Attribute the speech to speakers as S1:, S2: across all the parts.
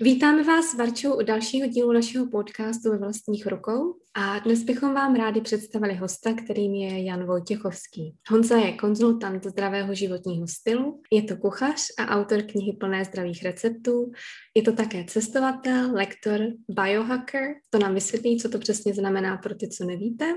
S1: Vítáme vás Varčou u dalšího dílu našeho podcastu ve vlastních rukou a dnes bychom vám rádi představili hosta, kterým je Jan Vojtěchovský. Honza je konzultant zdravého životního stylu, je to kuchař a autor knihy plné zdravých receptů, je to také cestovatel, lektor, biohacker, to nám vysvětlí, co to přesně znamená pro ty, co nevíte,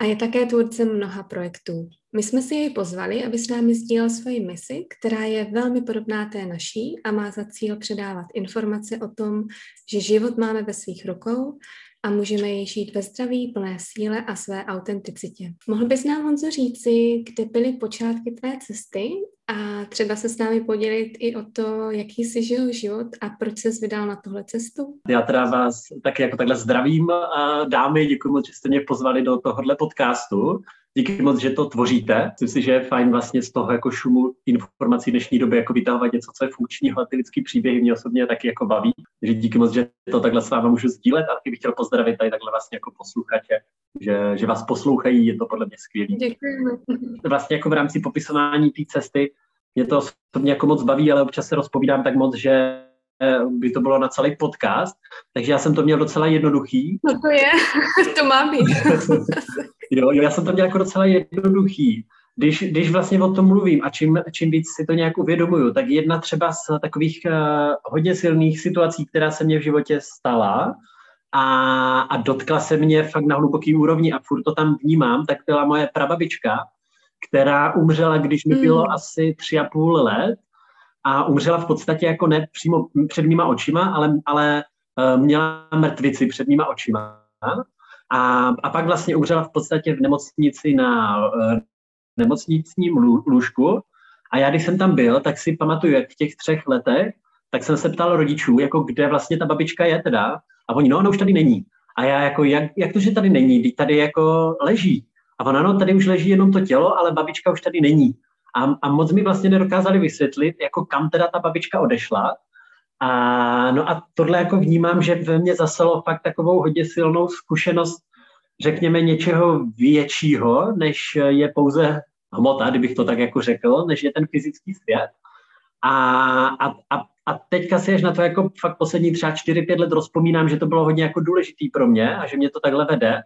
S1: a je také tvůrcem mnoha projektů. My jsme si jej pozvali, aby s námi sdílel svoji misi, která je velmi podobná té naší a má za cíl předávat informace o tom, že život máme ve svých rukou a můžeme jej žít ve zdraví, plné síle a své autenticitě. Mohl bys nám, Honzo, říci, kde byly počátky tvé cesty a třeba se s námi podělit i o to, jaký jsi žil život a proč ses vydal na tuhle cestu?
S2: Já teda vás taky jako takhle zdravím a dámy, děkuji moc, že jste mě pozvali do tohohle podcastu. Díky moc, že to tvoříte. Myslím si, že je fajn vlastně z toho jako šumu informací dnešní doby jako vytahovat něco, co je funkčního a ty lidský příběhy mě osobně taky jako baví. Takže díky moc, že to takhle s váma můžu sdílet a taky bych chtěl pozdravit tady takhle vlastně jako posluchače, že, že vás poslouchají, je to podle mě skvělý.
S1: Děkujeme.
S2: Vlastně jako v rámci popisování té cesty mě to osobně jako moc baví, ale občas se rozpovídám tak moc, že by to bylo na celý podcast, takže já jsem to měl docela jednoduchý.
S1: No to je, to má být.
S2: jo, jo, já jsem to měl jako docela jednoduchý. Když, když vlastně o tom mluvím a čím, čím víc si to nějak uvědomuju, tak jedna třeba z takových uh, hodně silných situací, která se mě v životě stala a, a dotkla se mě fakt na hluboký úrovni a furt to tam vnímám, tak byla moje prababička, která umřela, když mi bylo mm. asi tři a půl let a umřela v podstatě jako ne přímo před mýma očima, ale, ale uh, měla mrtvici před mýma očima. A, a pak vlastně umřela v podstatě v nemocnici na uh, nemocnicním lůžku. A já, když jsem tam byl, tak si pamatuju, jak v těch třech letech, tak jsem se ptal rodičů, jako kde vlastně ta babička je teda. A oni, no, ona už tady není. A já jako, jak, jak to, že tady není? Tady jako leží. A ona, no, tady už leží jenom to tělo, ale babička už tady není. A, a moc mi vlastně nedokázali vysvětlit, jako kam teda ta babička odešla. A, no a tohle jako vnímám, že ve mně zaselo fakt takovou hodně silnou zkušenost, řekněme, něčeho většího, než je pouze hmota, kdybych to tak jako řekl, než je ten fyzický svět. A, a, a, a teďka si až na to jako fakt poslední třeba 4-5 let rozpomínám, že to bylo hodně jako důležitý pro mě a že mě to takhle vede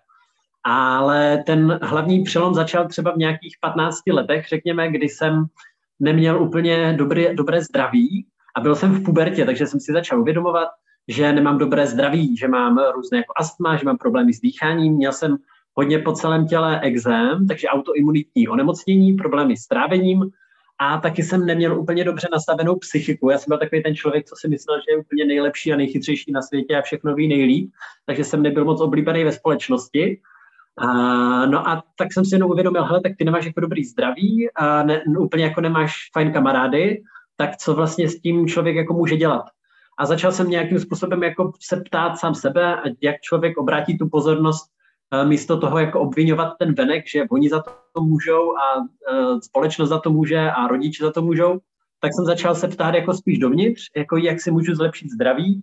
S2: ale ten hlavní přelom začal třeba v nějakých 15 letech, řekněme, kdy jsem neměl úplně dobré, dobré zdraví a byl jsem v pubertě, takže jsem si začal uvědomovat, že nemám dobré zdraví, že mám různé jako astma, že mám problémy s dýcháním, měl jsem hodně po celém těle exém, takže autoimunitní onemocnění, problémy s trávením. A taky jsem neměl úplně dobře nastavenou psychiku. Já jsem byl takový ten člověk, co si myslel, že je úplně nejlepší a nejchytřejší na světě a všechno ví nejlíp, takže jsem nebyl moc oblíbený ve společnosti. A, no a tak jsem si jenom uvědomil, hele, tak ty nemáš jako dobrý zdraví a ne, úplně jako nemáš fajn kamarády, tak co vlastně s tím člověk jako může dělat. A začal jsem nějakým způsobem jako se ptát sám sebe, jak člověk obrátí tu pozornost místo toho jako obvinovat ten venek, že oni za to můžou a uh, společnost za to může a rodiče za to můžou, tak jsem začal se ptát jako spíš dovnitř, jako jak si můžu zlepšit zdraví,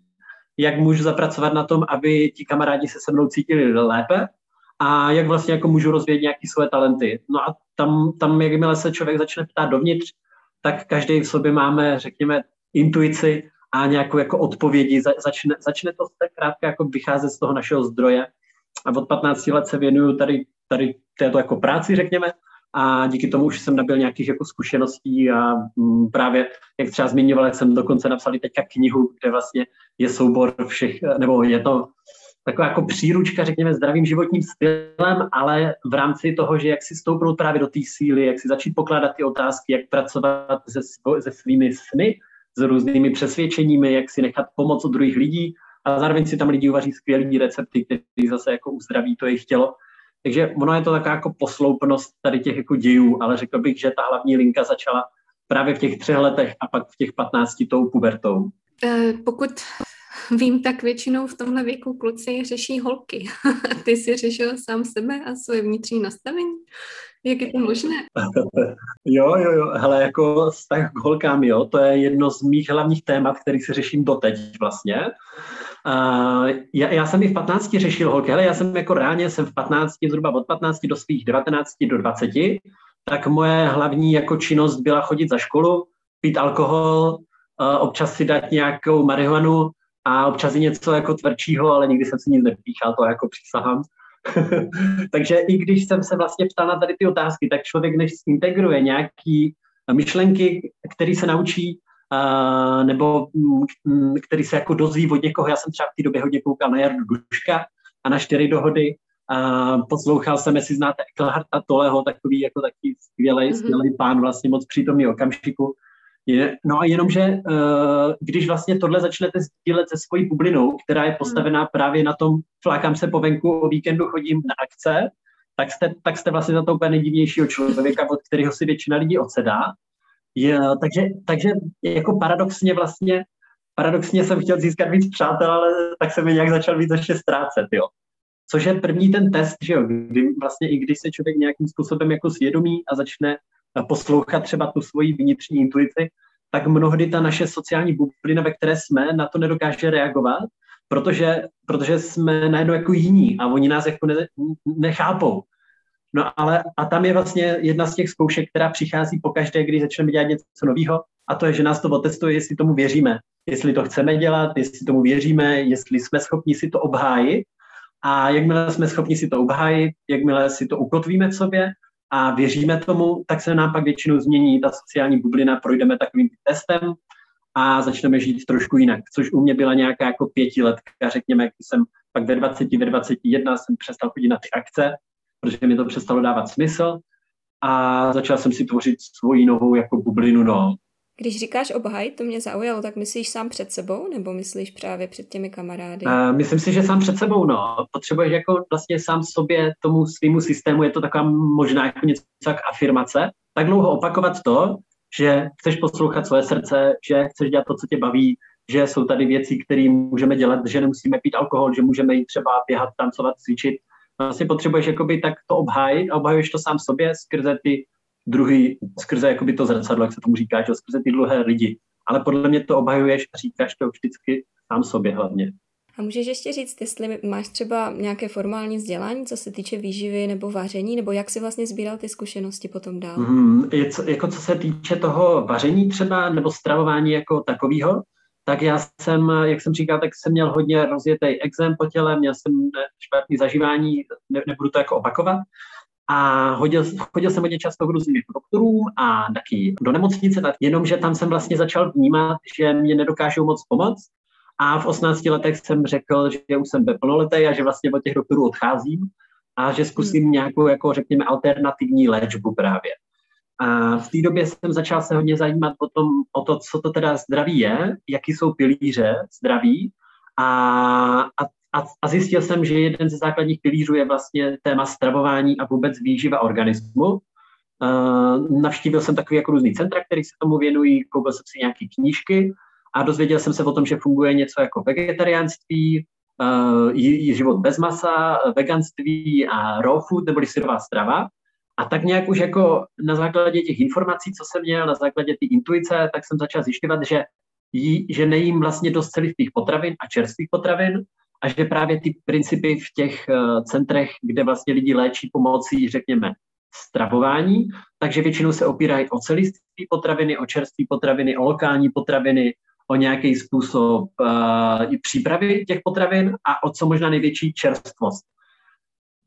S2: jak můžu zapracovat na tom, aby ti kamarádi se se mnou cítili lépe a jak vlastně jako můžu rozvíjet nějaké svoje talenty. No a tam, tam jakmile se člověk začne ptát dovnitř, tak každý v sobě máme, řekněme, intuici a nějakou jako odpovědi. Začne, začne to krátka jako vycházet z toho našeho zdroje. A od 15 let se věnuju tady, tady této jako práci, řekněme, a díky tomu už jsem nabil nějakých jako zkušeností a m, právě, jak třeba zmiňoval, jsem dokonce napsal teďka knihu, kde vlastně je soubor všech, nebo je to taková jako příručka, řekněme, zdravým životním stylem, ale v rámci toho, že jak si stoupnout právě do té síly, jak si začít pokládat ty otázky, jak pracovat se, se svými sny, s různými přesvědčeními, jak si nechat pomoc od druhých lidí a zároveň si tam lidi uvaří skvělé recepty, které zase jako uzdraví to jejich tělo. Takže ono je to taková jako posloupnost tady těch jako dějů, ale řekl bych, že ta hlavní linka začala právě v těch třech letech a pak v těch patnácti tou pubertou.
S1: Eh, pokud vím, tak většinou v tomhle věku kluci řeší holky. Ty jsi řešil sám sebe a své vnitřní nastavení? Jak je to možné?
S2: jo, jo, jo. Hele, jako vztah k holkám, jo, to je jedno z mých hlavních témat, který se řeším doteď vlastně. Uh, já, já jsem i v 15 řešil holky, ale já jsem jako reálně jsem v 15, zhruba od 15 do svých 19 do 20, tak moje hlavní jako činnost byla chodit za školu, pít alkohol, občas si dát nějakou marihuanu a občas i něco jako tvrdšího, ale nikdy jsem si nic nepíchal, to jako přísahám. Takže i když jsem se vlastně ptal na tady ty otázky, tak člověk než integruje nějaký myšlenky, které se naučí, uh, nebo um, který se jako dozví od někoho. Já jsem třeba v té době hodně koukal na Jardu Duška a na čtyři dohody. Uh, poslouchal jsem, jestli znáte Eklharta Toleho, takový jako takový skvělý, mm-hmm. skvělý pán, vlastně moc přítomný okamžiku. Je, no a jenomže, uh, když vlastně tohle začnete sdílet se svojí bublinou, která je postavená právě na tom, flákám se po venku, o víkendu chodím na akce, tak jste, tak jste vlastně za to úplně nejdivnějšího člověka, od kterého si většina lidí odsedá. Je, takže, takže jako paradoxně vlastně, paradoxně jsem chtěl získat víc přátel, ale tak se mi nějak začal víc ještě ztrácet, jo. Což je první ten test, že jo, kdy vlastně i když se člověk nějakým způsobem jako svědomí a začne poslouchat třeba tu svoji vnitřní intuici, tak mnohdy ta naše sociální bublina, ve které jsme, na to nedokáže reagovat, protože, protože jsme najednou jako jiní a oni nás jako ne, nechápou. No ale a tam je vlastně jedna z těch zkoušek, která přichází po každé, když začneme dělat něco nového, a to je, že nás to otestuje, jestli tomu věříme, jestli to chceme dělat, jestli tomu věříme, jestli jsme schopni si to obhájit. A jakmile jsme schopni si to obhájit, jakmile si to ukotvíme v sobě, a věříme tomu, tak se nám pak většinou změní ta sociální bublina, projdeme takovým testem a začneme žít trošku jinak, což u mě byla nějaká jako pětiletka, řekněme, když jsem pak ve 20, ve 21 jsem přestal chodit na ty akce, protože mi to přestalo dávat smysl a začal jsem si tvořit svoji novou jako bublinu, no.
S3: Když říkáš obhaj, to mě zaujalo, tak myslíš sám před sebou, nebo myslíš právě před těmi kamarády?
S2: Uh, myslím si, že sám před sebou, no. Potřebuješ jako vlastně sám sobě, tomu svýmu systému, je to taková možná jako něco jak afirmace, tak dlouho opakovat to, že chceš poslouchat své srdce, že chceš dělat to, co tě baví, že jsou tady věci, které můžeme dělat, že nemusíme pít alkohol, že můžeme jít třeba běhat, tancovat, cvičit. Vlastně potřebuješ jakoby tak to obhájit a obhajuješ to sám sobě skrze ty druhý, skrze jakoby to zrcadlo, jak se tomu říká, že skrze ty dlouhé lidi. Ale podle mě to obhajuješ a říkáš to vždycky sám sobě hlavně.
S3: A můžeš ještě říct, jestli máš třeba nějaké formální vzdělání, co se týče výživy nebo vaření, nebo jak jsi vlastně sbíral ty zkušenosti potom dál?
S2: Mm, je, co, jako co se týče toho vaření třeba, nebo stravování jako takového, tak já jsem, jak jsem říkal, tak jsem měl hodně rozjetý exém po těle, měl jsem špatný zažívání, ne, nebudu to jako opakovat, a hodil, chodil jsem hodně často k různým doktorům a taky do nemocnice, tak jenomže tam jsem vlastně začal vnímat, že mě nedokážou moc pomoct. A v 18 letech jsem řekl, že už jsem plnoletý a že vlastně od těch doktorů odcházím a že zkusím hmm. nějakou, jako řekněme, alternativní léčbu právě. A v té době jsem začal se hodně zajímat o, tom, o to, co to teda zdraví je, jaký jsou pilíře zdraví a, a a, a zjistil jsem, že jeden ze základních pilířů je vlastně téma stravování a vůbec výživa organismu. Uh, navštívil jsem takový jako různý centra, který se tomu věnují, koupil jsem si nějaké knížky a dozvěděl jsem se o tom, že funguje něco jako vegetariánství, uh, život bez masa, veganství a raw food, neboli syrová strava. A tak nějak už jako na základě těch informací, co jsem měl, na základě té intuice, tak jsem začal zjišťovat, že, jí, že nejím vlastně dost celých potravin a čerstvých potravin, a že právě ty principy v těch uh, centrech, kde vlastně lidi léčí pomocí, řekněme, stravování, takže většinou se opírají o celiství potraviny, o čerství potraviny, o lokální potraviny, o nějaký způsob uh, přípravy těch potravin a o co možná největší čerstvost.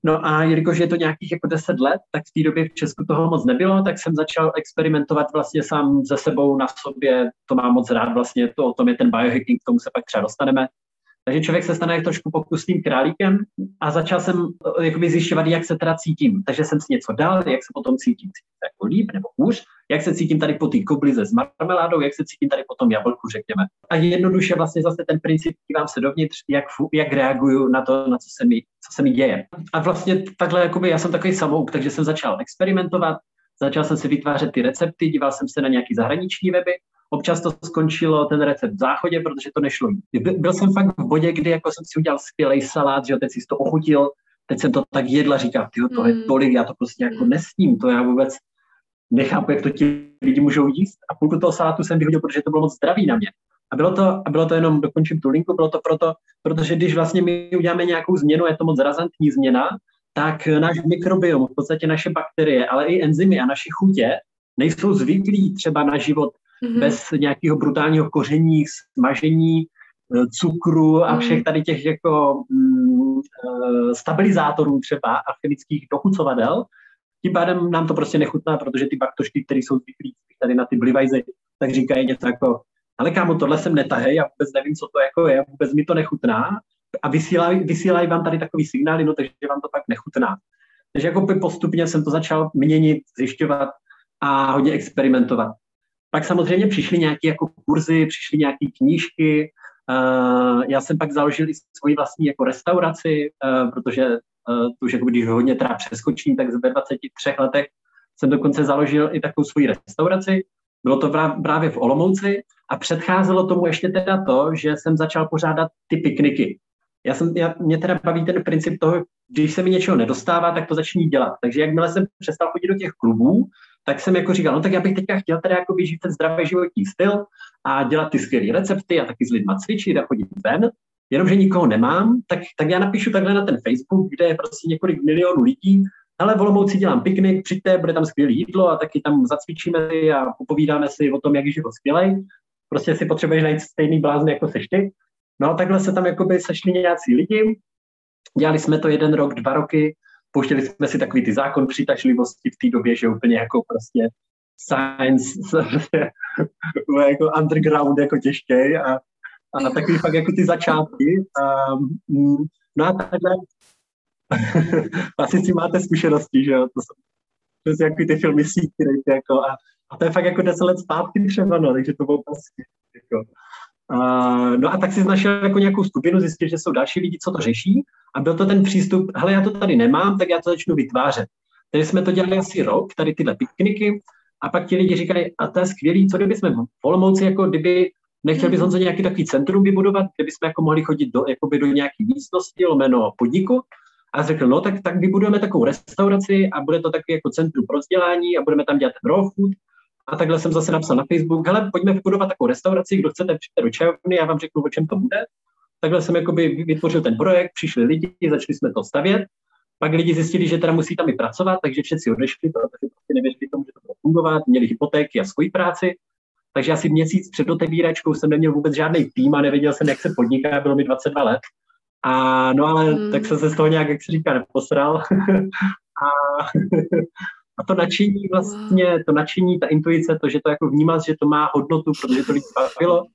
S2: No a jelikož je to nějakých jako deset let, tak v té době v Česku toho moc nebylo, tak jsem začal experimentovat vlastně sám ze sebou na sobě, to mám moc rád vlastně, to o tom je ten biohacking, k tomu se pak třeba dostaneme, takže člověk se stane trošku pokusným králíkem a začal jsem eh, jakoby zjišťovat, jak se teda cítím. Takže jsem si něco dal, jak se potom cítím, cítím jako líp nebo hůř, jak se cítím tady po té koblize s marmeládou, jak se cítím tady po tom jablku, řekněme. A jednoduše vlastně zase ten princip, dívám se dovnitř, jak, jak reaguju na to, na co se mi, co se mi děje. A vlastně takhle, jakoby já jsem takový samouk, takže jsem začal experimentovat, začal jsem si vytvářet ty recepty, díval jsem se na nějaký zahraniční weby Občas to skončilo ten recept v záchodě, protože to nešlo Byl jsem fakt v bodě, kdy jako jsem si udělal skvělý salát, že teď si to ochutil, teď jsem to tak jedla, říkám, ty to je mm. tolik, já to prostě jako nesním, to já vůbec nechápu, jak to ti lidi můžou jíst. A půlku toho salátu jsem vyhodil, protože to bylo moc zdravý na mě. A bylo to, a bylo to jenom, dokončím tu linku, bylo to proto, protože když vlastně my uděláme nějakou změnu, je to moc razantní změna, tak náš mikrobiom, v podstatě naše bakterie, ale i enzymy a naše chutě nejsou zvyklí třeba na život mm-hmm. bez nějakého brutálního koření, smažení, eh, cukru a mhm. všech tady těch jako mm, eh, stabilizátorů třeba a chemických dochucovadel. Tím pádem nám to prostě nechutná, protože ty baktošky, které jsou zvyklí tady na ty blivajzy, tak říkají něco jako, ale kámo, tohle jsem netahej, já vůbec nevím, co to jako je, vůbec mi to nechutná a vysílají, vysílají vám tady takový signály, no takže vám to pak nechutná. Takže jako postupně jsem to začal měnit, zjišťovat a hodně experimentovat. Pak samozřejmě přišly nějaké jako kurzy, přišly nějaké knížky. Uh, já jsem pak založil i svoji vlastní jako restauraci, uh, protože uh, to už jako když hodně teda přeskočím, tak ve 23 letech jsem dokonce založil i takovou svoji restauraci. Bylo to právě v Olomouci a předcházelo tomu ještě teda to, že jsem začal pořádat ty pikniky. Já jsem, já, mě teda baví ten princip toho, když se mi něčeho nedostává, tak to začni dělat. Takže jakmile jsem přestal chodit do těch klubů, tak jsem jako říkal, no tak já bych teďka chtěl teda jako vyžít ten zdravý životní styl a dělat ty skvělé recepty a taky s lidma cvičit a chodit ven, jenomže nikoho nemám, tak, tak já napíšu takhle na ten Facebook, kde je prostě několik milionů lidí, ale v Olomouci dělám piknik, přijďte, bude tam skvělé jídlo a taky tam zacvičíme si a popovídáme si o tom, jak je život skvělý. Prostě si potřebuješ najít stejný blázny, jako seš ty. No a takhle se tam jakoby sešli nějací lidi, dělali jsme to jeden rok, dva roky, pouštěli jsme si takový ty zákon přitažlivosti v té době, že úplně jako prostě science, jako underground jako těžký a, a takový fakt jako ty začátky. Um, no a takhle asi si máte zkušenosti, že jo, to jsou jsou jako ty filmy Secret, jako a, a to je fakt jako deset let zpátky třeba, no, takže to bylo prostě, jako, Uh, no a tak si našel jako nějakou skupinu, zjistil, že jsou další lidi, co to řeší a byl to ten přístup, hele, já to tady nemám, tak já to začnu vytvářet. Takže jsme to dělali asi rok, tady tyhle pikniky a pak ti lidi říkali, a to je skvělý, co kdyby jsme v Olomouci, jako kdyby nechtěl bys se nějaký takový centrum vybudovat, kde bychom jako mohli chodit do, jakoby do nějaké místnosti, lomeno podniku. A řekl, no tak, tak vybudujeme takovou restauraci a bude to taky jako centrum pro vzdělání a budeme tam dělat raw food a takhle jsem zase napsal na Facebook, hele, pojďme vybudovat takovou restauraci, kdo chcete, přijďte do čajovny, já vám řeknu, o čem to bude. Takhle jsem jakoby vytvořil ten projekt, přišli lidi, začali jsme to stavět, pak lidi zjistili, že teda musí tam i pracovat, takže všetci odešli, protože prostě nevěřili tomu, že to bude fungovat, měli hypotéky a svoji práci. Takže asi měsíc před otevíračkou jsem neměl vůbec žádný tým a nevěděl jsem, jak se podniká, bylo mi 22 let. A no ale hmm. tak jsem se z toho nějak, jak se říká, neposral. a a to nadšení vlastně, to nadšení, ta intuice, to, že to jako vnímat, že to má hodnotu, protože to lidi bavilo,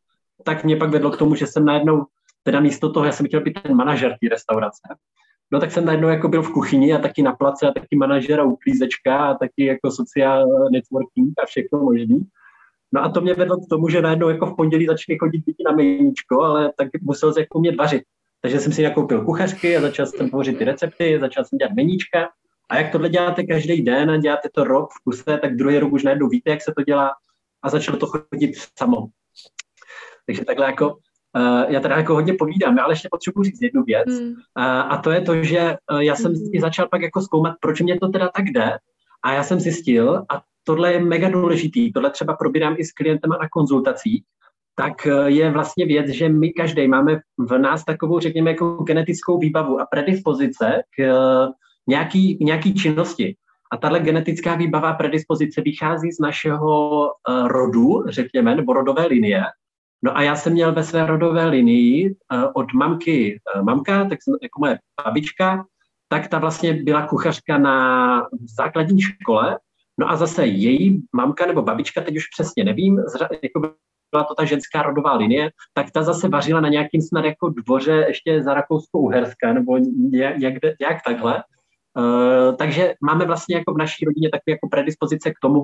S2: tak mě pak vedlo k tomu, že jsem najednou, teda místo toho, já jsem chtěl být ten manažer té restaurace, no tak jsem najednou jako byl v kuchyni a taky na place a taky manažer a uklízečka a taky jako social networking a všechno možný. No a to mě vedlo k tomu, že najednou jako v pondělí začali chodit děti na meníčko, ale tak musel se jako mě vařit. Takže jsem si nakoupil kuchařky a začal jsem tvořit ty recepty, začal jsem dělat meníčka a jak tohle děláte každý den a děláte to rok v kuse, tak druhý rok už najednou víte, jak se to dělá a začalo to chodit samo. Takže takhle jako, uh, já teda jako hodně povídám, ale ještě potřebuji říct jednu věc hmm. uh, a to je to, že uh, já jsem hmm. začal pak jako zkoumat, proč mě to teda tak jde a já jsem zjistil, a tohle je mega důležitý, tohle třeba probírám i s klientama na konzultacích, tak je vlastně věc, že my každý máme v nás takovou, řekněme, jako genetickou výbavu a predispozice k nějaký, nějaký činnosti. A tahle genetická výbava predispozice vychází z našeho uh, rodu, řekněme, nebo rodové linie. No a já jsem měl ve své rodové linii uh, od mamky, uh, mamka, tak jsem, jako moje babička, tak ta vlastně byla kuchařka na základní škole, no a zase její mamka nebo babička, teď už přesně nevím, zra, jako byla to ta ženská rodová linie, tak ta zase vařila na nějakým snad jako dvoře ještě za Rakousko-Uherska, nebo nějak, nějak takhle. Uh, takže máme vlastně jako v naší rodině takové jako predispozice k tomu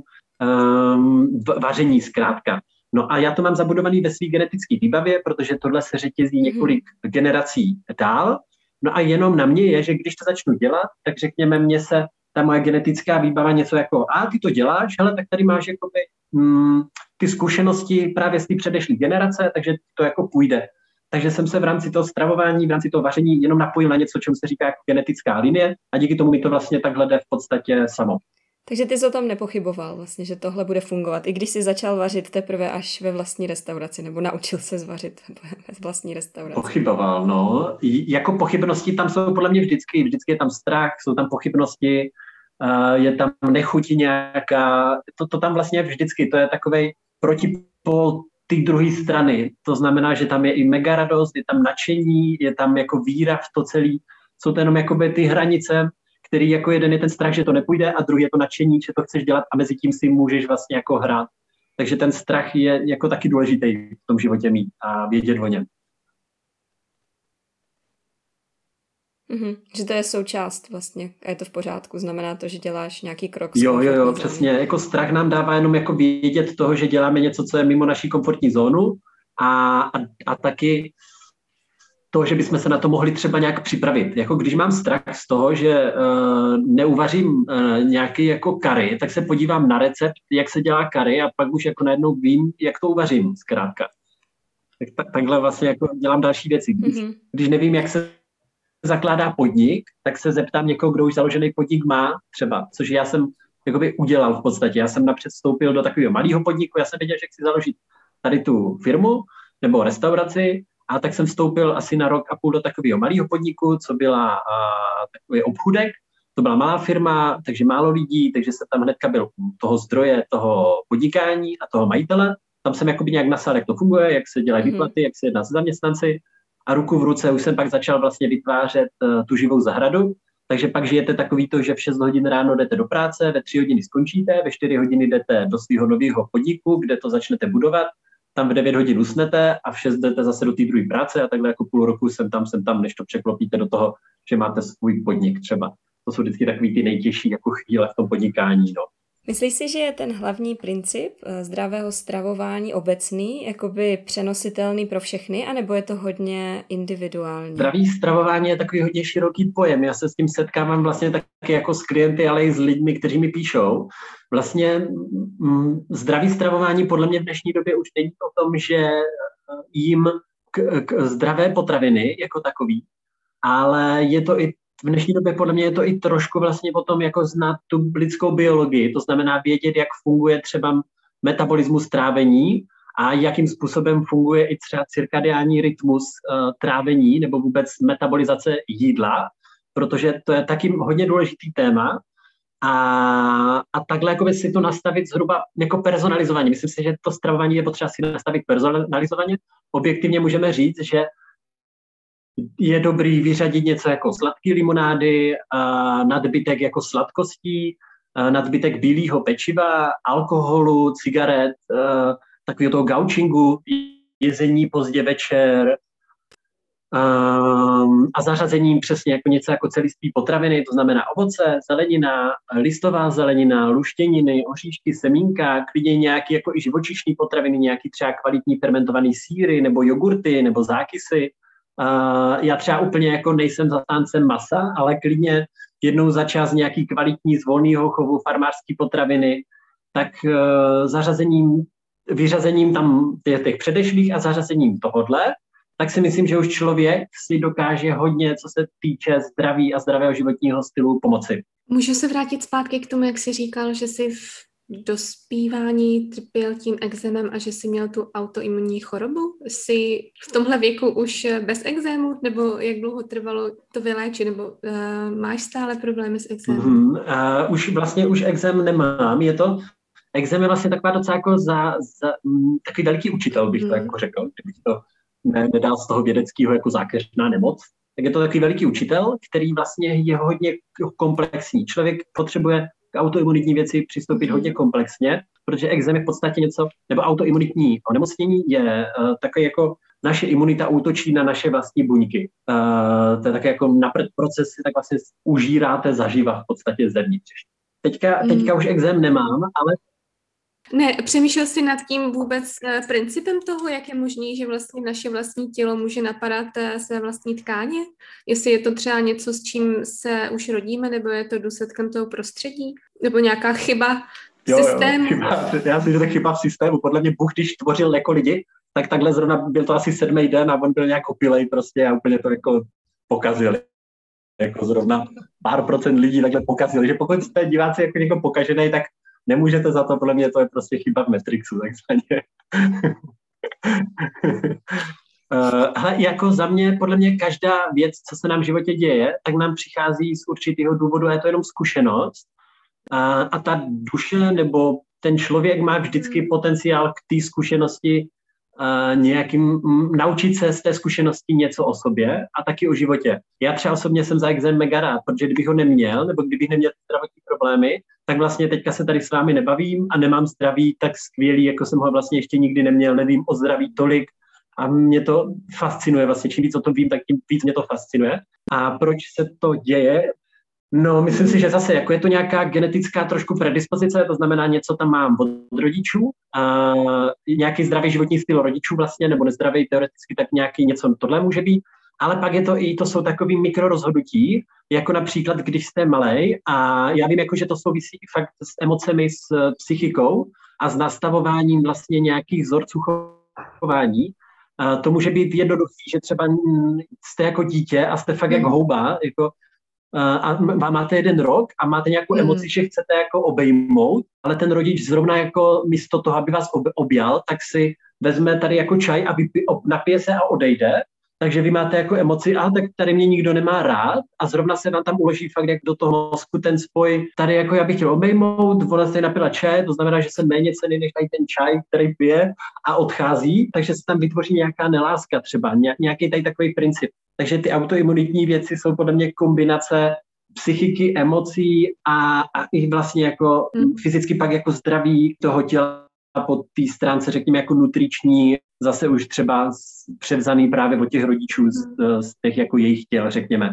S2: um, vaření zkrátka. No a já to mám zabudovaný ve své genetické výbavě, protože tohle se řetězí mhm. několik mm. generací dál. No a jenom na mě je, že když to začnu dělat, tak řekněme, mně se ta moje genetická výbava něco jako, a ty to děláš, ale tak tady máš jakoby mm, ty zkušenosti právě z té předešlé generace, takže to jako půjde. Takže jsem se v rámci toho stravování, v rámci toho vaření jenom napojil na něco, čemu se říká jako genetická linie a díky tomu mi to vlastně takhle jde v podstatě samo.
S3: Takže ty jsi o tom nepochyboval vlastně, že tohle bude fungovat, i když jsi začal vařit teprve až ve vlastní restauraci, nebo naučil se zvařit ve vlastní restauraci.
S2: Pochyboval, no. Jako pochybnosti tam jsou podle mě vždycky, vždycky je tam strach, jsou tam pochybnosti, je tam nechutí nějaká, to, to tam vlastně vždycky, to je takový protipol té druhé strany. To znamená, že tam je i mega radost, je tam nadšení, je tam jako víra v to celé. Jsou to jenom jakoby ty hranice, který jako jeden je ten strach, že to nepůjde a druhý je to nadšení, že to chceš dělat a mezi tím si můžeš vlastně jako hrát. Takže ten strach je jako taky důležitý v tom životě mít a vědět o něm.
S3: Mm-hmm. Že to je součást vlastně a je to v pořádku. Znamená to, že děláš nějaký krok.
S2: Jo, jo, jo, přesně. Jako strach nám dává jenom jako vědět toho, že děláme něco, co je mimo naší komfortní zónu a, a, a taky to, že bychom se na to mohli třeba nějak připravit. Jako když mám strach z toho, že uh, neuvařím uh, nějaký jako kary, tak se podívám na recept, jak se dělá kary a pak už jako najednou vím, jak to uvařím zkrátka. Tak, tak takhle vlastně jako dělám další věci. Když, mm-hmm. když nevím, jak se zakládá podnik, tak se zeptám někoho, kdo už založený podnik má třeba, což já jsem jakoby udělal v podstatě. Já jsem napřed vstoupil do takového malého podniku, já jsem věděl, že chci založit tady tu firmu nebo restauraci a tak jsem vstoupil asi na rok a půl do takového malého podniku, co byla a, takový obchudek. To byla malá firma, takže málo lidí, takže se tam hnedka byl toho zdroje, toho podnikání a toho majitele. Tam jsem jakoby nějak nasal, jak to funguje, jak se dělají mm-hmm. výplaty, jak se jedná se zaměstnanci. A ruku v ruce už jsem pak začal vlastně vytvářet uh, tu živou zahradu. Takže pak žijete takový to, že v 6 hodin ráno jdete do práce, ve 3 hodiny skončíte, ve 4 hodiny jdete do svého nového podniku, kde to začnete budovat tam v 9 hodin usnete a v 6 jdete zase do té druhé práce a takhle jako půl roku jsem tam, jsem tam, než to překlopíte do toho, že máte svůj podnik třeba. To jsou vždycky takový ty nejtěžší jako chvíle v tom podnikání. No.
S3: Myslíš si, že je ten hlavní princip eh, zdravého stravování obecný, jakoby přenositelný pro všechny, anebo je to hodně individuální?
S2: Zdravý stravování je takový hodně široký pojem. Já se s tím setkávám vlastně taky jako s klienty, ale i s lidmi, kteří mi píšou. Vlastně mm, zdravý stravování podle mě v dnešní době už není o tom, že eh, jim k, k zdravé potraviny jako takový, ale je to i v dnešní době podle mě je to i trošku vlastně o tom, jako znát tu lidskou biologii, to znamená vědět, jak funguje třeba metabolismus trávení a jakým způsobem funguje i třeba cirkadiální rytmus uh, trávení nebo vůbec metabolizace jídla, protože to je taky hodně důležitý téma a, a takhle jako si to nastavit zhruba jako personalizovaně. Myslím si, že to stravování je potřeba si nastavit personalizovaně. Objektivně můžeme říct, že je dobrý vyřadit něco jako sladké limonády, nadbytek jako sladkostí, nadbytek bílého pečiva, alkoholu, cigaret, takového toho gaučingu, jezení pozdě večer, a zařazením přesně jako něco jako celiství potraviny, to znamená ovoce, zelenina, listová zelenina, luštěniny, oříšky, semínka, klidně nějaký jako i živočišní potraviny, nějaký třeba kvalitní fermentovaný síry nebo jogurty nebo zákysy. Uh, já třeba úplně jako nejsem zastáncem masa, ale klidně jednou za čas nějaký kvalitní z volného chovu farmářské potraviny, tak uh, zařazením, vyřazením tam těch, těch předešlých a zařazením tohodle tak si myslím, že už člověk si dokáže hodně, co se týče zdraví a zdravého životního stylu pomoci.
S1: Můžu se vrátit zpátky k tomu, jak jsi říkal, že jsi v dospívání trpěl tím exémem a že jsi měl tu autoimunní chorobu? Jsi v tomhle věku už bez exému, nebo jak dlouho trvalo to vyléčit, nebo uh, máš stále problémy s exémem?
S2: Mm-hmm. Uh, už vlastně už exém nemám, je to exém je vlastně taková docela jako za, za um, takový veliký učitel, bych mm. to mhm. jako řekl, kdybych to ne, nedal z toho vědeckého jako zákeřná nemoc, tak je to takový veliký učitel, který vlastně je hodně komplexní. Člověk potřebuje k autoimunitní věci přistoupit hodně komplexně, protože exém je v podstatě něco, nebo autoimunitní onemocnění je uh, takový jako naše imunita útočí na naše vlastní buňky. Uh, to je také jako na procesy, tak vlastně užíráte zaživa v podstatě zevnitř. Teďka, teďka mm. už exém nemám, ale
S1: ne, přemýšlel jsi nad tím vůbec eh, principem toho, jak je možný, že vlastně naše vlastní tělo může napadat eh, své vlastní tkáně? Jestli je to třeba něco, s čím se už rodíme, nebo je to důsledkem toho prostředí? Nebo nějaká chyba jo, systému. Jo,
S2: chyba, já si že to chyba v systému. Podle mě Bůh, když tvořil jako lidi, tak takhle zrovna byl to asi sedmý den a on byl nějak opilej prostě a úplně to jako pokazil. Jako zrovna pár procent lidí takhle pokazil. Že pokud jste diváci jako někdo pokažený, tak nemůžete za to, podle mě to je prostě chyba v Matrixu, takzvaně. Uh, hele, jako za mě, podle mě každá věc, co se nám v životě děje, tak nám přichází z určitého důvodu a je to jenom zkušenost. A, a ta duše nebo ten člověk má vždycky potenciál k té zkušenosti nějakým, naučit se z té zkušenosti něco o sobě a taky o životě. Já třeba osobně jsem za exém mega rád, protože kdybych ho neměl, nebo kdybych neměl zdravotní problémy, tak vlastně teďka se tady s vámi nebavím a nemám zdraví tak skvělý, jako jsem ho vlastně ještě nikdy neměl, nevím o zdraví tolik, a mě to fascinuje vlastně. Čím víc o tom vím, tak tím víc mě to fascinuje. A proč se to děje? No, myslím si, že zase jako je to nějaká genetická trošku predispozice, to znamená něco tam mám od rodičů, a nějaký zdravý životní styl rodičů vlastně, nebo nezdravý teoreticky, tak nějaký něco tohle může být. Ale pak je to i, to jsou takový mikrorozhodnutí, jako například, když jste malý a já vím, jako, že to souvisí fakt s emocemi, s psychikou a s nastavováním vlastně nějakých vzorců chování, to může být jednoduchý, že třeba jste jako dítě a jste fakt jak hmm. houba, jako, a máte jeden rok a máte nějakou mm. emoci, že chcete jako obejmout, ale ten rodič zrovna jako místo toho, aby vás objal, tak si vezme tady jako čaj a vypí, napije se a odejde takže vy máte jako emoci, a tak tady mě nikdo nemá rád a zrovna se vám tam uloží fakt jak do toho mozku ten spoj, tady jako já bych chtěl obejmout, ona se napila čaj, to znamená, že jsem méně cený než tady ten čaj, který pije a odchází, takže se tam vytvoří nějaká neláska třeba, nějaký tady takový princip. Takže ty autoimunitní věci jsou podle mě kombinace psychiky, emocí a, a i vlastně jako hmm. fyzicky pak jako zdraví toho těla po té stránce, řekněme, jako nutriční, zase už třeba převzaný právě od těch rodičů z, hmm. z těch jako jejich těl, řekněme.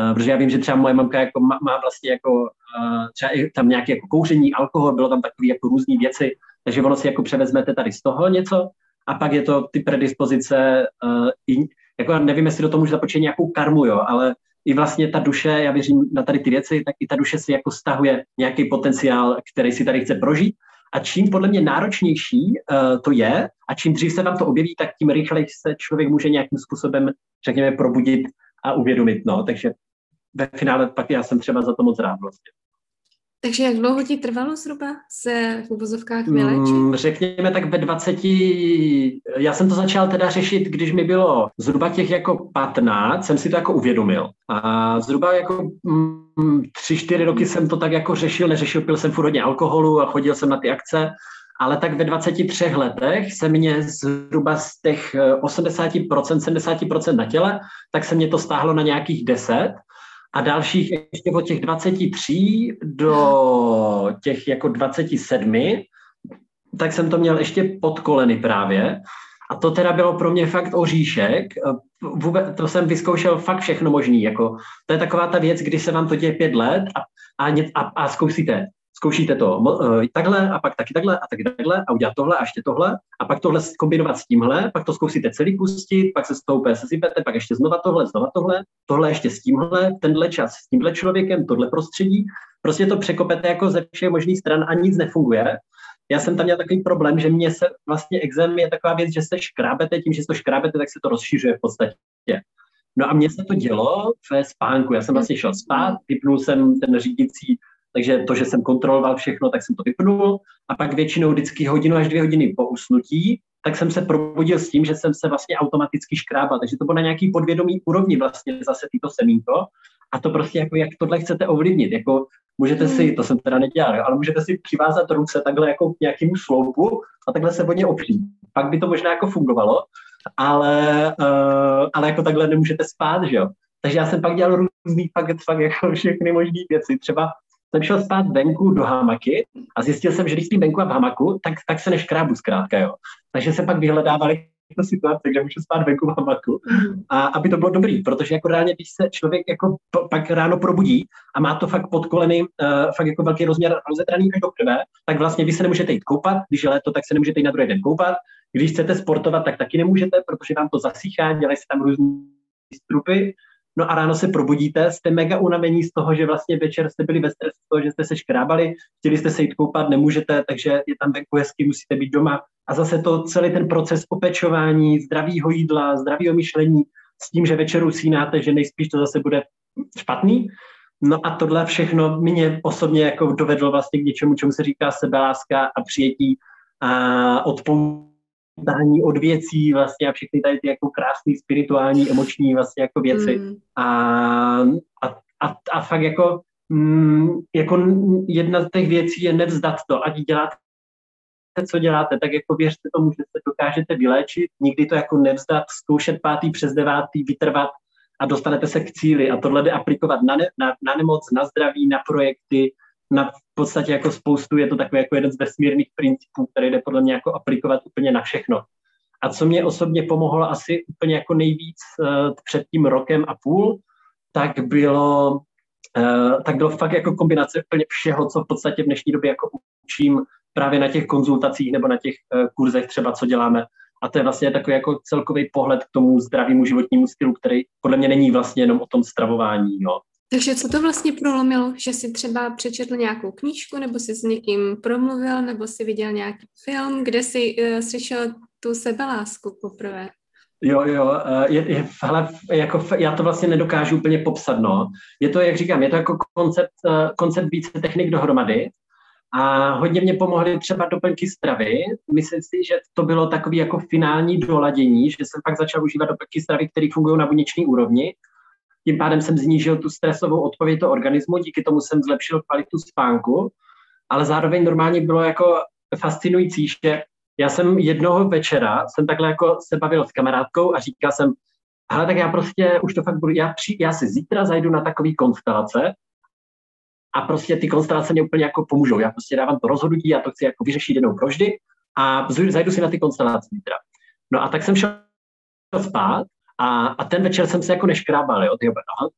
S2: Uh, protože já vím, že třeba moje mamka jako má, má vlastně jako uh, třeba i tam nějaké jako kouření, alkohol, bylo tam takové jako různé věci, takže ono si jako převezmete tady z toho něco a pak je to ty predispozice, uh, i, jako nevím, jestli do toho může započít nějakou karmu, jo, ale i vlastně ta duše, já věřím na tady ty věci, tak i ta duše si jako stahuje nějaký potenciál, který si tady chce prožít a čím podle mě náročnější uh, to je a čím dřív se vám to objeví, tak tím rychleji se člověk může nějakým způsobem, řekněme, probudit a uvědomit. No. Takže ve finále pak já jsem třeba za to moc rád vlastně.
S1: Takže jak dlouho ti trvalo zhruba se v uvozovkách vylečit? Mm,
S2: řekněme tak ve 20, já jsem to začal teda řešit, když mi bylo zhruba těch jako 15, jsem si to jako uvědomil. A zhruba jako mm, tři, čtyři roky jsem to tak jako řešil, neřešil, pil jsem furt hodně alkoholu a chodil jsem na ty akce, ale tak ve 23 letech se mě zhruba z těch 80%, 70% na těle, tak se mě to stáhlo na nějakých 10 a dalších ještě od těch 23 do těch jako 27, tak jsem to měl ještě pod koleny právě. A to teda bylo pro mě fakt oříšek. Vůbec, to jsem vyzkoušel fakt všechno možný. Jako, to je taková ta věc, kdy se vám to děje pět let a, a, a, a zkoušíte zkoušíte to uh, takhle a pak taky takhle a taky takhle a udělat tohle a ještě tohle a pak tohle kombinovat s tímhle, pak to zkusíte celý pustit, pak se z toho úplně sesypete, pak ještě znova tohle, znova tohle, tohle ještě s tímhle, tenhle čas s tímhle člověkem, tohle prostředí, prostě to překopete jako ze všech možných stran a nic nefunguje. Já jsem tam měl takový problém, že mě se vlastně exém je taková věc, že se škrábete, tím, že se to škrábete, tak se to rozšiřuje v podstatě. No a mně se to dělo ve spánku. Já jsem vlastně šel spát, vypnul jsem ten řídící takže to, že jsem kontroloval všechno, tak jsem to vypnul a pak většinou vždycky hodinu až dvě hodiny po usnutí, tak jsem se probudil s tím, že jsem se vlastně automaticky škrábal. Takže to bylo na nějaký podvědomý úrovni vlastně zase tyto semínko. A to prostě jako, jak tohle chcete ovlivnit. Jako můžete si, to jsem teda nedělal, ale můžete si přivázat ruce takhle jako k nějakému sloupu a takhle se o ně opřít. Pak by to možná jako fungovalo, ale, uh, ale jako takhle nemůžete spát, že jo. Takže já jsem pak dělal různý fakt, fakt jako všechny možné věci. Třeba jsem šel spát venku do hamaky a zjistil jsem, že když spím venku a v hamaku, tak, tak se neškrábu zkrátka, jo. Takže se pak vyhledávali situace, kde můžu spát venku v hamaku. A aby to bylo dobrý, protože jako reálně, když se člověk jako pak ráno probudí a má to fakt pod koleny, uh, fakt jako velký rozměr rozetraný do krve, tak vlastně vy se nemůžete jít koupat, když je léto, tak se nemůžete jít na druhý den koupat. Když chcete sportovat, tak taky nemůžete, protože vám to zasychá, dělají se tam různé strupy No a ráno se probudíte, jste mega unavení z toho, že vlastně večer jste byli ve stresu toho, že jste se škrábali, chtěli jste se jít koupat, nemůžete, takže je tam venku hezky, musíte být doma. A zase to celý ten proces opečování, zdravého jídla, zdravého myšlení, s tím, že večer usínáte, že nejspíš to zase bude špatný. No a tohle všechno mě osobně jako dovedlo vlastně k něčemu, čemu se říká sebeláska a přijetí a odpoutání od věcí vlastně a všechny tady ty jako krásné spirituální, emoční vlastně jako věci. Mm. A, a, a, a fakt jako, mm, jako jedna z těch věcí je nevzdat to, ať děláte co děláte, tak jako věřte tomu, že se dokážete vyléčit, nikdy to jako nevzdat, zkoušet pátý přes devátý, vytrvat a dostanete se k cíli. A tohle jde aplikovat na, ne, na, na nemoc, na zdraví, na projekty, na v podstatě jako spoustu, je to takový jako jeden z vesmírných principů, který jde podle mě jako aplikovat úplně na všechno. A co mě osobně pomohlo asi úplně jako nejvíc uh, před tím rokem a půl, tak bylo, uh, tak bylo fakt jako kombinace úplně všeho, co v podstatě v dnešní době jako učím právě na těch konzultacích nebo na těch uh, kurzech třeba, co děláme. A to je vlastně takový jako celkový pohled k tomu zdravému životnímu stylu, který podle mě není vlastně jenom o tom stravování. Jo.
S1: Takže co to vlastně prolomilo? Že jsi třeba přečetl nějakou knížku, nebo jsi s někým promluvil, nebo jsi viděl nějaký film, kde jsi uh, slyšel tu sebelásku poprvé?
S2: Jo, jo, eh, je, je, hele, jako, já to vlastně nedokážu úplně popsat, no. Je to, jak říkám, je to jako koncept, eh, koncept více technik dohromady a hodně mě pomohly třeba doplňky stravy. Myslím si, že to bylo takový jako finální doladění, že jsem pak začal užívat doplňky stravy, které fungují na buněčné úrovni tím pádem jsem znížil tu stresovou odpověď do organismu, díky tomu jsem zlepšil kvalitu spánku, ale zároveň normálně bylo jako fascinující, že já jsem jednoho večera, jsem takhle jako se bavil s kamarádkou a říkal jsem, ale tak já prostě už to fakt budu, já, při, já si zítra zajdu na takový konstelace a prostě ty konstelace mě úplně jako pomůžou. Já prostě dávám to rozhodnutí, já to chci jako vyřešit jednou proždy a zajdu si na ty konstelace zítra. No a tak jsem šel spát a, a ten večer jsem se jako neškrábal, jo, ty aha,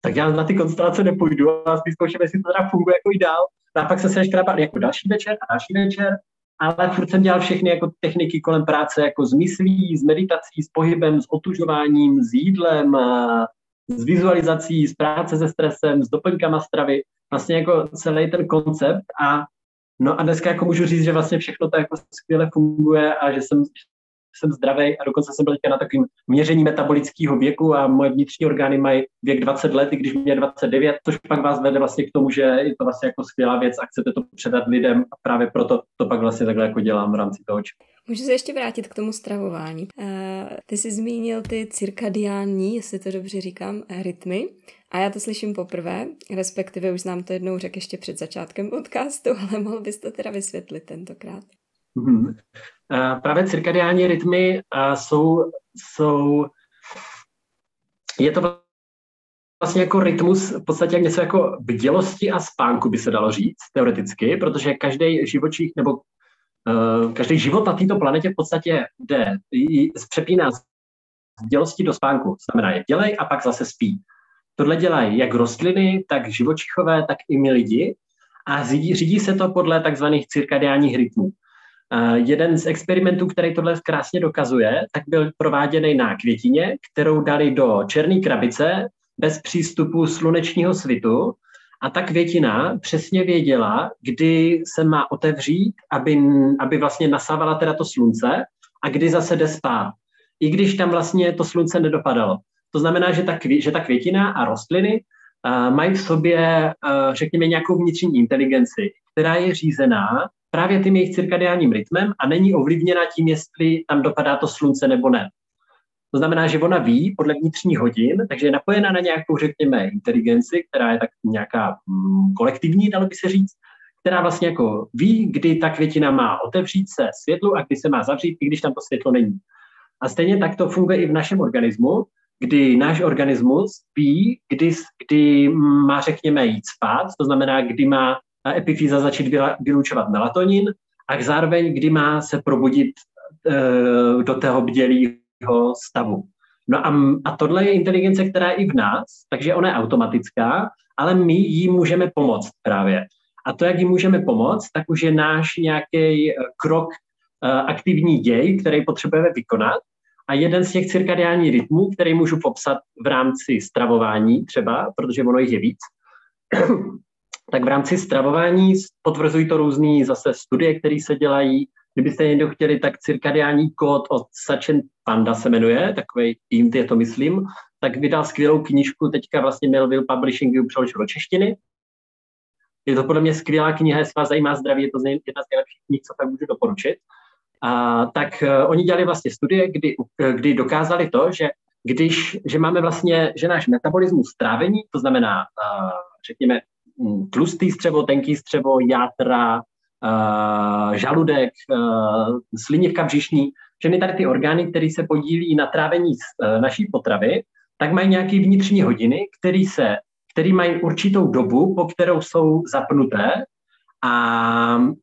S2: tak já na ty konstelace nepůjdu a zkouším, jestli to teda funguje jako i dál. A pak jsem se neškrábal jako další večer a další večer, ale furt jsem dělal všechny jako techniky kolem práce, jako s myslí, s meditací, s pohybem, s otužováním, s jídlem, a s vizualizací, s práce se stresem, s doplňkama stravy, vlastně jako celý ten koncept a No a dneska jako můžu říct, že vlastně všechno to jako skvěle funguje a že jsem, jsem zdravý a dokonce jsem byl na takovým měření metabolického věku a moje vnitřní orgány mají věk 20 let, i když mě je 29, což pak vás vede vlastně k tomu, že je to vlastně jako skvělá věc a chcete to předat lidem a právě proto to pak vlastně takhle jako dělám v rámci toho.
S3: Můžu se ještě vrátit k tomu stravování. Uh, ty jsi zmínil ty cirkadiální, jestli to dobře říkám, rytmy. A já to slyším poprvé, respektive už nám to jednou řekl ještě před začátkem podcastu, ale mohl bys to teda vysvětlit tentokrát.
S2: Mm-hmm. Právě cirkadiální rytmy jsou, jsou, je to vlastně jako rytmus, v podstatě něco jako bdělosti a spánku by se dalo říct, teoreticky, protože každý živočích nebo uh, každý život na této planetě v podstatě jde, přepíná z bdělosti do spánku. Znamená, je dělej a pak zase spí. Tohle dělají jak rostliny, tak živočichové, tak i my lidi a řídí, řídí se to podle takzvaných cirkadiálních rytmů. Jeden z experimentů, který tohle krásně dokazuje, tak byl prováděný na květině, kterou dali do černé krabice bez přístupu slunečního svitu a ta květina přesně věděla, kdy se má otevřít, aby, aby vlastně nasávala teda to slunce a kdy zase jde spát. I když tam vlastně to slunce nedopadalo. To znamená, že ta, že ta květina a rostliny uh, mají v sobě, uh, řekněme, nějakou vnitřní inteligenci, která je řízená právě tím jejich cirkadiálním rytmem a není ovlivněna tím, jestli tam dopadá to slunce nebo ne. To znamená, že ona ví podle vnitřních hodin, takže je napojená na nějakou, řekněme, inteligenci, která je tak nějaká mm, kolektivní, dalo by se říct, která vlastně jako ví, kdy ta květina má otevřít se světlu a kdy se má zavřít, i když tam to světlo není. A stejně tak to funguje i v našem organismu, kdy náš organismus ví, kdy, kdy má, řekněme, jít spát, to znamená, kdy má epifýza začít vylučovat melatonin a zároveň, kdy má se probudit e, do toho bdělého stavu. No a, a tohle je inteligence, která je i v nás, takže ona je automatická, ale my jí můžeme pomoct právě. A to, jak jí můžeme pomoct, tak už je náš nějaký e, krok, e, aktivní děj, který potřebujeme vykonat. A jeden z těch cirkadiálních rytmů, který můžu popsat v rámci stravování třeba, protože ono jich je víc, tak v rámci stravování potvrzují to různé zase studie, které se dělají. Kdybyste někdo chtěli, tak cirkadiální kód od Sachen Panda se jmenuje, takový tým, je to myslím, tak vydal skvělou knížku, teďka vlastně Melville Publishing ji přeložil do češtiny. Je to podle mě skvělá kniha, jestli vás zajímá zdraví, je to jedna z nejlepších knih, co tak můžu doporučit. A, tak uh, oni dělali vlastně studie, kdy, uh, kdy dokázali to, že když, že máme vlastně, že náš metabolismus trávení, to znamená, uh, řekněme, tlustý střevo, tenký střevo, játra, uh, žaludek, uh, slinivka břišní, všechny tady ty orgány, které se podílí na trávení uh, naší potravy, tak mají nějaké vnitřní hodiny, které se který mají určitou dobu, po kterou jsou zapnuté a,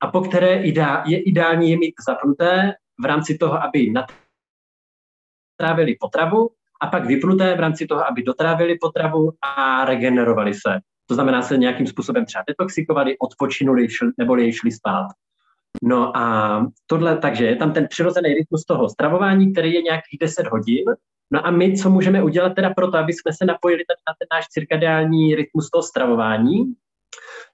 S2: a po které ideál, je ideální je mít zapnuté v rámci toho, aby natrávili potravu a pak vypnuté v rámci toho, aby dotrávili potravu a regenerovali se. To znamená, se nějakým způsobem třeba detoxikovali, odpočinuli šli, nebo jej šli spát. No a tohle, takže je tam ten přirozený rytmus toho stravování, který je nějakých 10 hodin. No a my, co můžeme udělat teda pro to, aby jsme se napojili tady na ten náš cirkadiální rytmus toho stravování,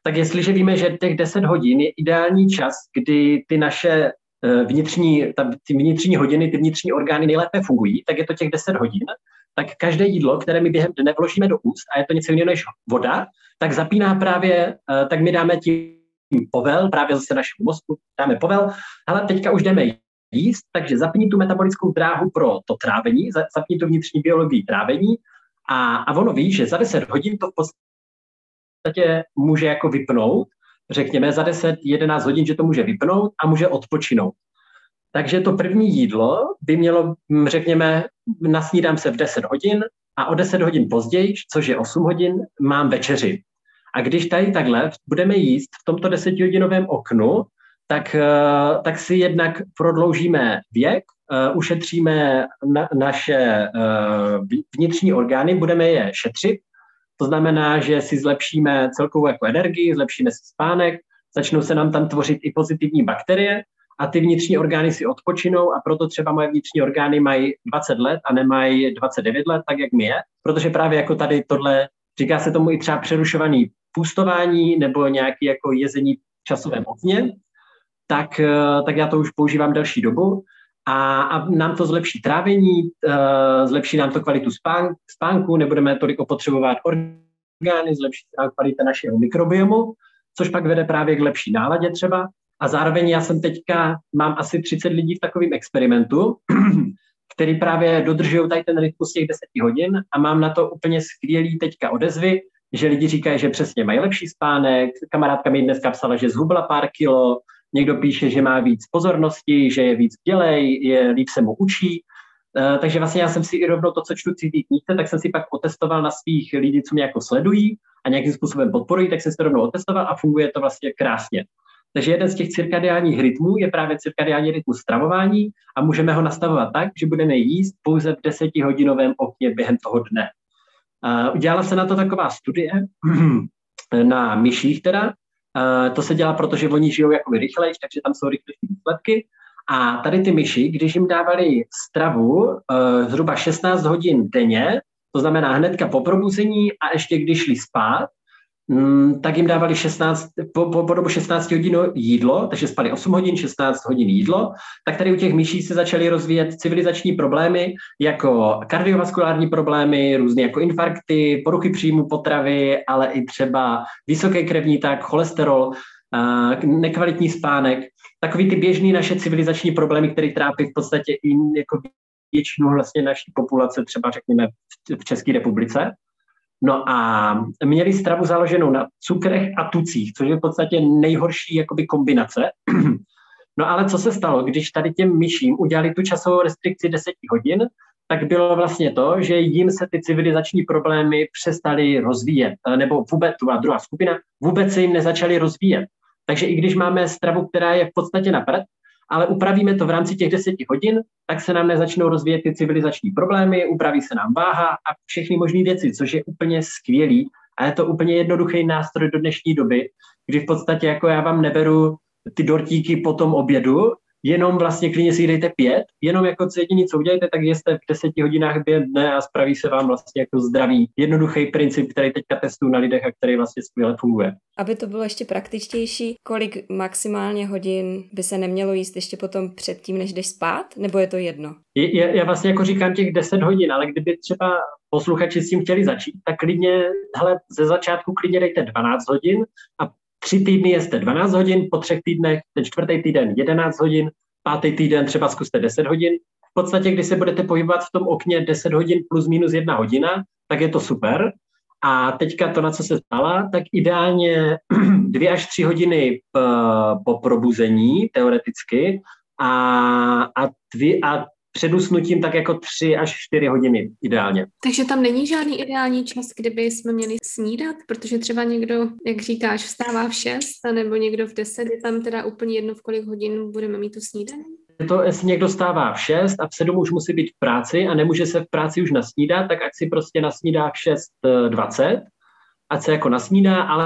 S2: tak jestliže víme, že těch 10 hodin je ideální čas, kdy ty naše eh, vnitřní, ta, ty vnitřní hodiny, ty vnitřní orgány nejlépe fungují, tak je to těch 10 hodin, tak každé jídlo, které my během dne vložíme do úst, a je to něco jiného než voda, tak zapíná právě, eh, tak my dáme tím povel, právě zase našemu mozku, dáme povel, ale teďka už jdeme jíst, takže zapni tu metabolickou dráhu pro to trávení, zapni tu vnitřní biologii trávení a, a ono ví, že za 10 hodin to v podstatě může jako vypnout, řekněme za 10-11 hodin, že to může vypnout a může odpočinout. Takže to první jídlo by mělo, hm, řekněme, nasnídám se v 10 hodin a o 10 hodin později, což je 8 hodin, mám večeři. A když tady takhle budeme jíst v tomto desetihodinovém oknu, tak, eh, tak si jednak prodloužíme věk, eh, ušetříme na, naše eh, vnitřní orgány, budeme je šetřit. To znamená, že si zlepšíme celkovou jako energii, zlepšíme si spánek, začnou se nám tam tvořit i pozitivní bakterie a ty vnitřní orgány si odpočinou a proto třeba moje vnitřní orgány mají 20 let a nemají 29 let, tak jak my je, protože právě jako tady tohle, říká se tomu i třeba přerušovaný půstování nebo nějaký jako jezení v časovém okně, tak, eh, tak já to už používám delší dobu a, a nám to zlepší trávení, uh, zlepší nám to kvalitu spán, spánku, nebudeme tolik opotřebovat orgány, zlepší nám kvalita našeho mikrobiomu, což pak vede právě k lepší náladě třeba. A zároveň já jsem teďka, mám asi 30 lidí v takovém experimentu, který právě dodržují tady ten rytmus těch 10 hodin a mám na to úplně skvělý teďka odezvy, že lidi říkají, že přesně mají lepší spánek, kamarádka mi dneska psala, že zhubla pár kilo, Někdo píše, že má víc pozornosti, že je víc dělej, je líp se mu učí. Uh, takže vlastně já jsem si i rovnou to, co čtu cizí knížce, tak jsem si pak otestoval na svých lidí, co mě jako sledují a nějakým způsobem podporují, tak jsem si to rovnou otestoval a funguje to vlastně krásně. Takže jeden z těch cirkadiálních rytmů je právě cirkadiální rytmus stravování a můžeme ho nastavovat tak, že budeme jíst pouze v desetihodinovém okně během toho dne. Udělala se na to taková studie na myších teda, to se dělá, protože oni žijou jako rychleji, takže tam jsou rychlejší výsledky. A tady ty myši, když jim dávali stravu uh, zhruba 16 hodin denně, to znamená hnedka po probuzení a ještě když šli spát, tak jim dávali 16, po, po, po dobu 16 hodin jídlo, takže spali 8 hodin, 16 hodin jídlo, tak tady u těch myší se začaly rozvíjet civilizační problémy, jako kardiovaskulární problémy, různé jako infarkty, poruchy příjmu potravy, ale i třeba vysoký krevní tlak, cholesterol, nekvalitní spánek, takový ty běžné naše civilizační problémy, které trápí v podstatě i jako většinu vlastně naší populace, třeba řekněme v České republice. No a měli stravu založenou na cukrech a tucích, což je v podstatě nejhorší jakoby kombinace. No ale co se stalo, když tady těm myším udělali tu časovou restrikci 10 hodin, tak bylo vlastně to, že jim se ty civilizační problémy přestaly rozvíjet, nebo vůbec, tu druhá skupina, vůbec se jim nezačaly rozvíjet. Takže i když máme stravu, která je v podstatě na prd, ale upravíme to v rámci těch deseti hodin, tak se nám nezačnou rozvíjet ty civilizační problémy, upraví se nám váha a všechny možné věci, což je úplně skvělý. A je to úplně jednoduchý nástroj do dnešní doby, kdy v podstatě jako já vám neberu ty dortíky po tom obědu, jenom vlastně klidně si dejte pět, jenom jako co jediný, co uděláte, tak jste v deseti hodinách během dne a spraví se vám vlastně jako zdravý, jednoduchý princip, který teďka testuju na lidech a který vlastně skvěle funguje.
S3: Aby to bylo ještě praktičtější, kolik maximálně hodin by se nemělo jíst ještě potom předtím, než jdeš spát, nebo je to jedno?
S2: Je, je, já vlastně jako říkám těch 10 hodin, ale kdyby třeba posluchači s tím chtěli začít, tak klidně, hele, ze začátku klidně dejte 12 hodin a tři týdny jste 12 hodin, po třech týdnech, ten čtvrtý týden 11 hodin, pátý týden třeba zkuste 10 hodin. V podstatě, když se budete pohybovat v tom okně 10 hodin plus minus jedna hodina, tak je to super. A teďka to, na co se stala, tak ideálně dvě až tři hodiny po probuzení, teoreticky, a, a, dvě, a před usnutím tak jako tři až čtyři hodiny ideálně.
S1: Takže tam není žádný ideální čas, kdyby jsme měli snídat, protože třeba někdo, jak říkáš, vstává v šest, nebo někdo v deset, je tam teda úplně jedno, v kolik hodin budeme mít tu snídaní?
S2: To, jestli někdo stává v 6 a v 7 už musí být v práci a nemůže se v práci už nasnídat, tak ať si prostě nasnídá v 6.20, ať se jako nasnídá, ale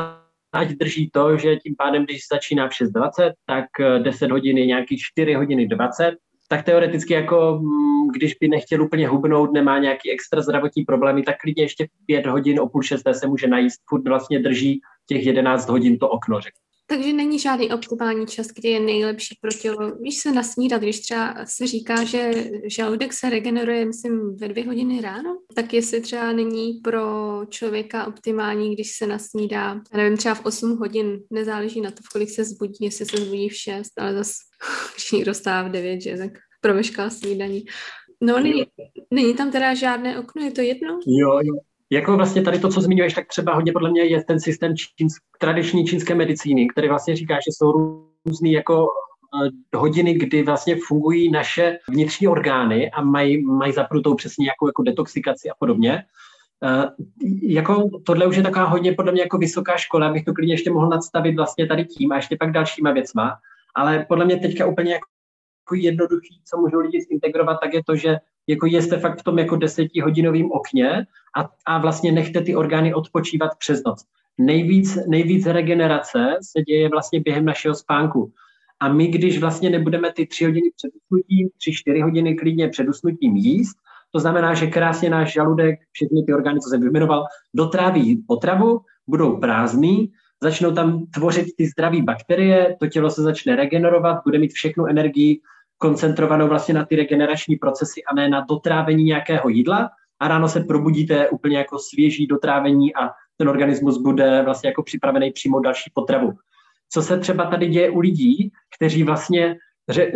S2: ať drží to, že tím pádem, když začíná v 6.20, tak 10 hodin je nějaký 4 hodiny 20 tak teoreticky jako mm, když by nechtěl úplně hubnout, nemá nějaký extra zdravotní problémy, tak klidně ještě pět hodin o půl šesté se může najíst, furt vlastně drží těch jedenáct hodin to okno, řekl.
S1: Takže není žádný optimální čas, kdy je nejlepší pro tělo. Víš se nasnídat, když třeba se říká, že žaludek se regeneruje, myslím, ve dvě hodiny ráno, tak jestli třeba není pro člověka optimální, když se nasnídá, já nevím, třeba v 8 hodin, nezáleží na to, v kolik se zbudí, jestli se zbudí v 6, ale zase, když někdo stává v 9, že, tak promešká snídaní. No, není, není tam teda žádné okno, je to jedno?
S2: Jo, jo. Jako vlastně tady to, co zmiňuješ, tak třeba hodně podle mě je ten systém čínsk, tradiční čínské medicíny, který vlastně říká, že jsou různý jako uh, hodiny, kdy vlastně fungují naše vnitřní orgány a mají, mají zapnutou přesně jako, jako detoxikaci a podobně. Uh, jako tohle už je taková hodně podle mě jako vysoká škola, abych to klidně ještě mohl nadstavit vlastně tady tím a ještě pak dalšíma věcma, ale podle mě teďka úplně jako jednoduchý, co můžou lidi zintegrovat, tak je to, že jako jste fakt v tom jako desetihodinovém okně a, a vlastně nechte ty orgány odpočívat přes noc. Nejvíc, nejvíc regenerace se děje vlastně během našeho spánku. A my, když vlastně nebudeme ty tři hodiny před usnutím, tři, čtyři hodiny klidně před usnutím jíst, to znamená, že krásně náš žaludek, všechny ty orgány, co jsem vyjmenoval, dotráví potravu, budou prázdný, začnou tam tvořit ty zdravé bakterie, to tělo se začne regenerovat, bude mít všechnu energii koncentrovanou vlastně na ty regenerační procesy a ne na dotrávení nějakého jídla a ráno se probudíte úplně jako svěží dotrávení a ten organismus bude vlastně jako připravený přímo další potravu. Co se třeba tady děje u lidí, kteří vlastně,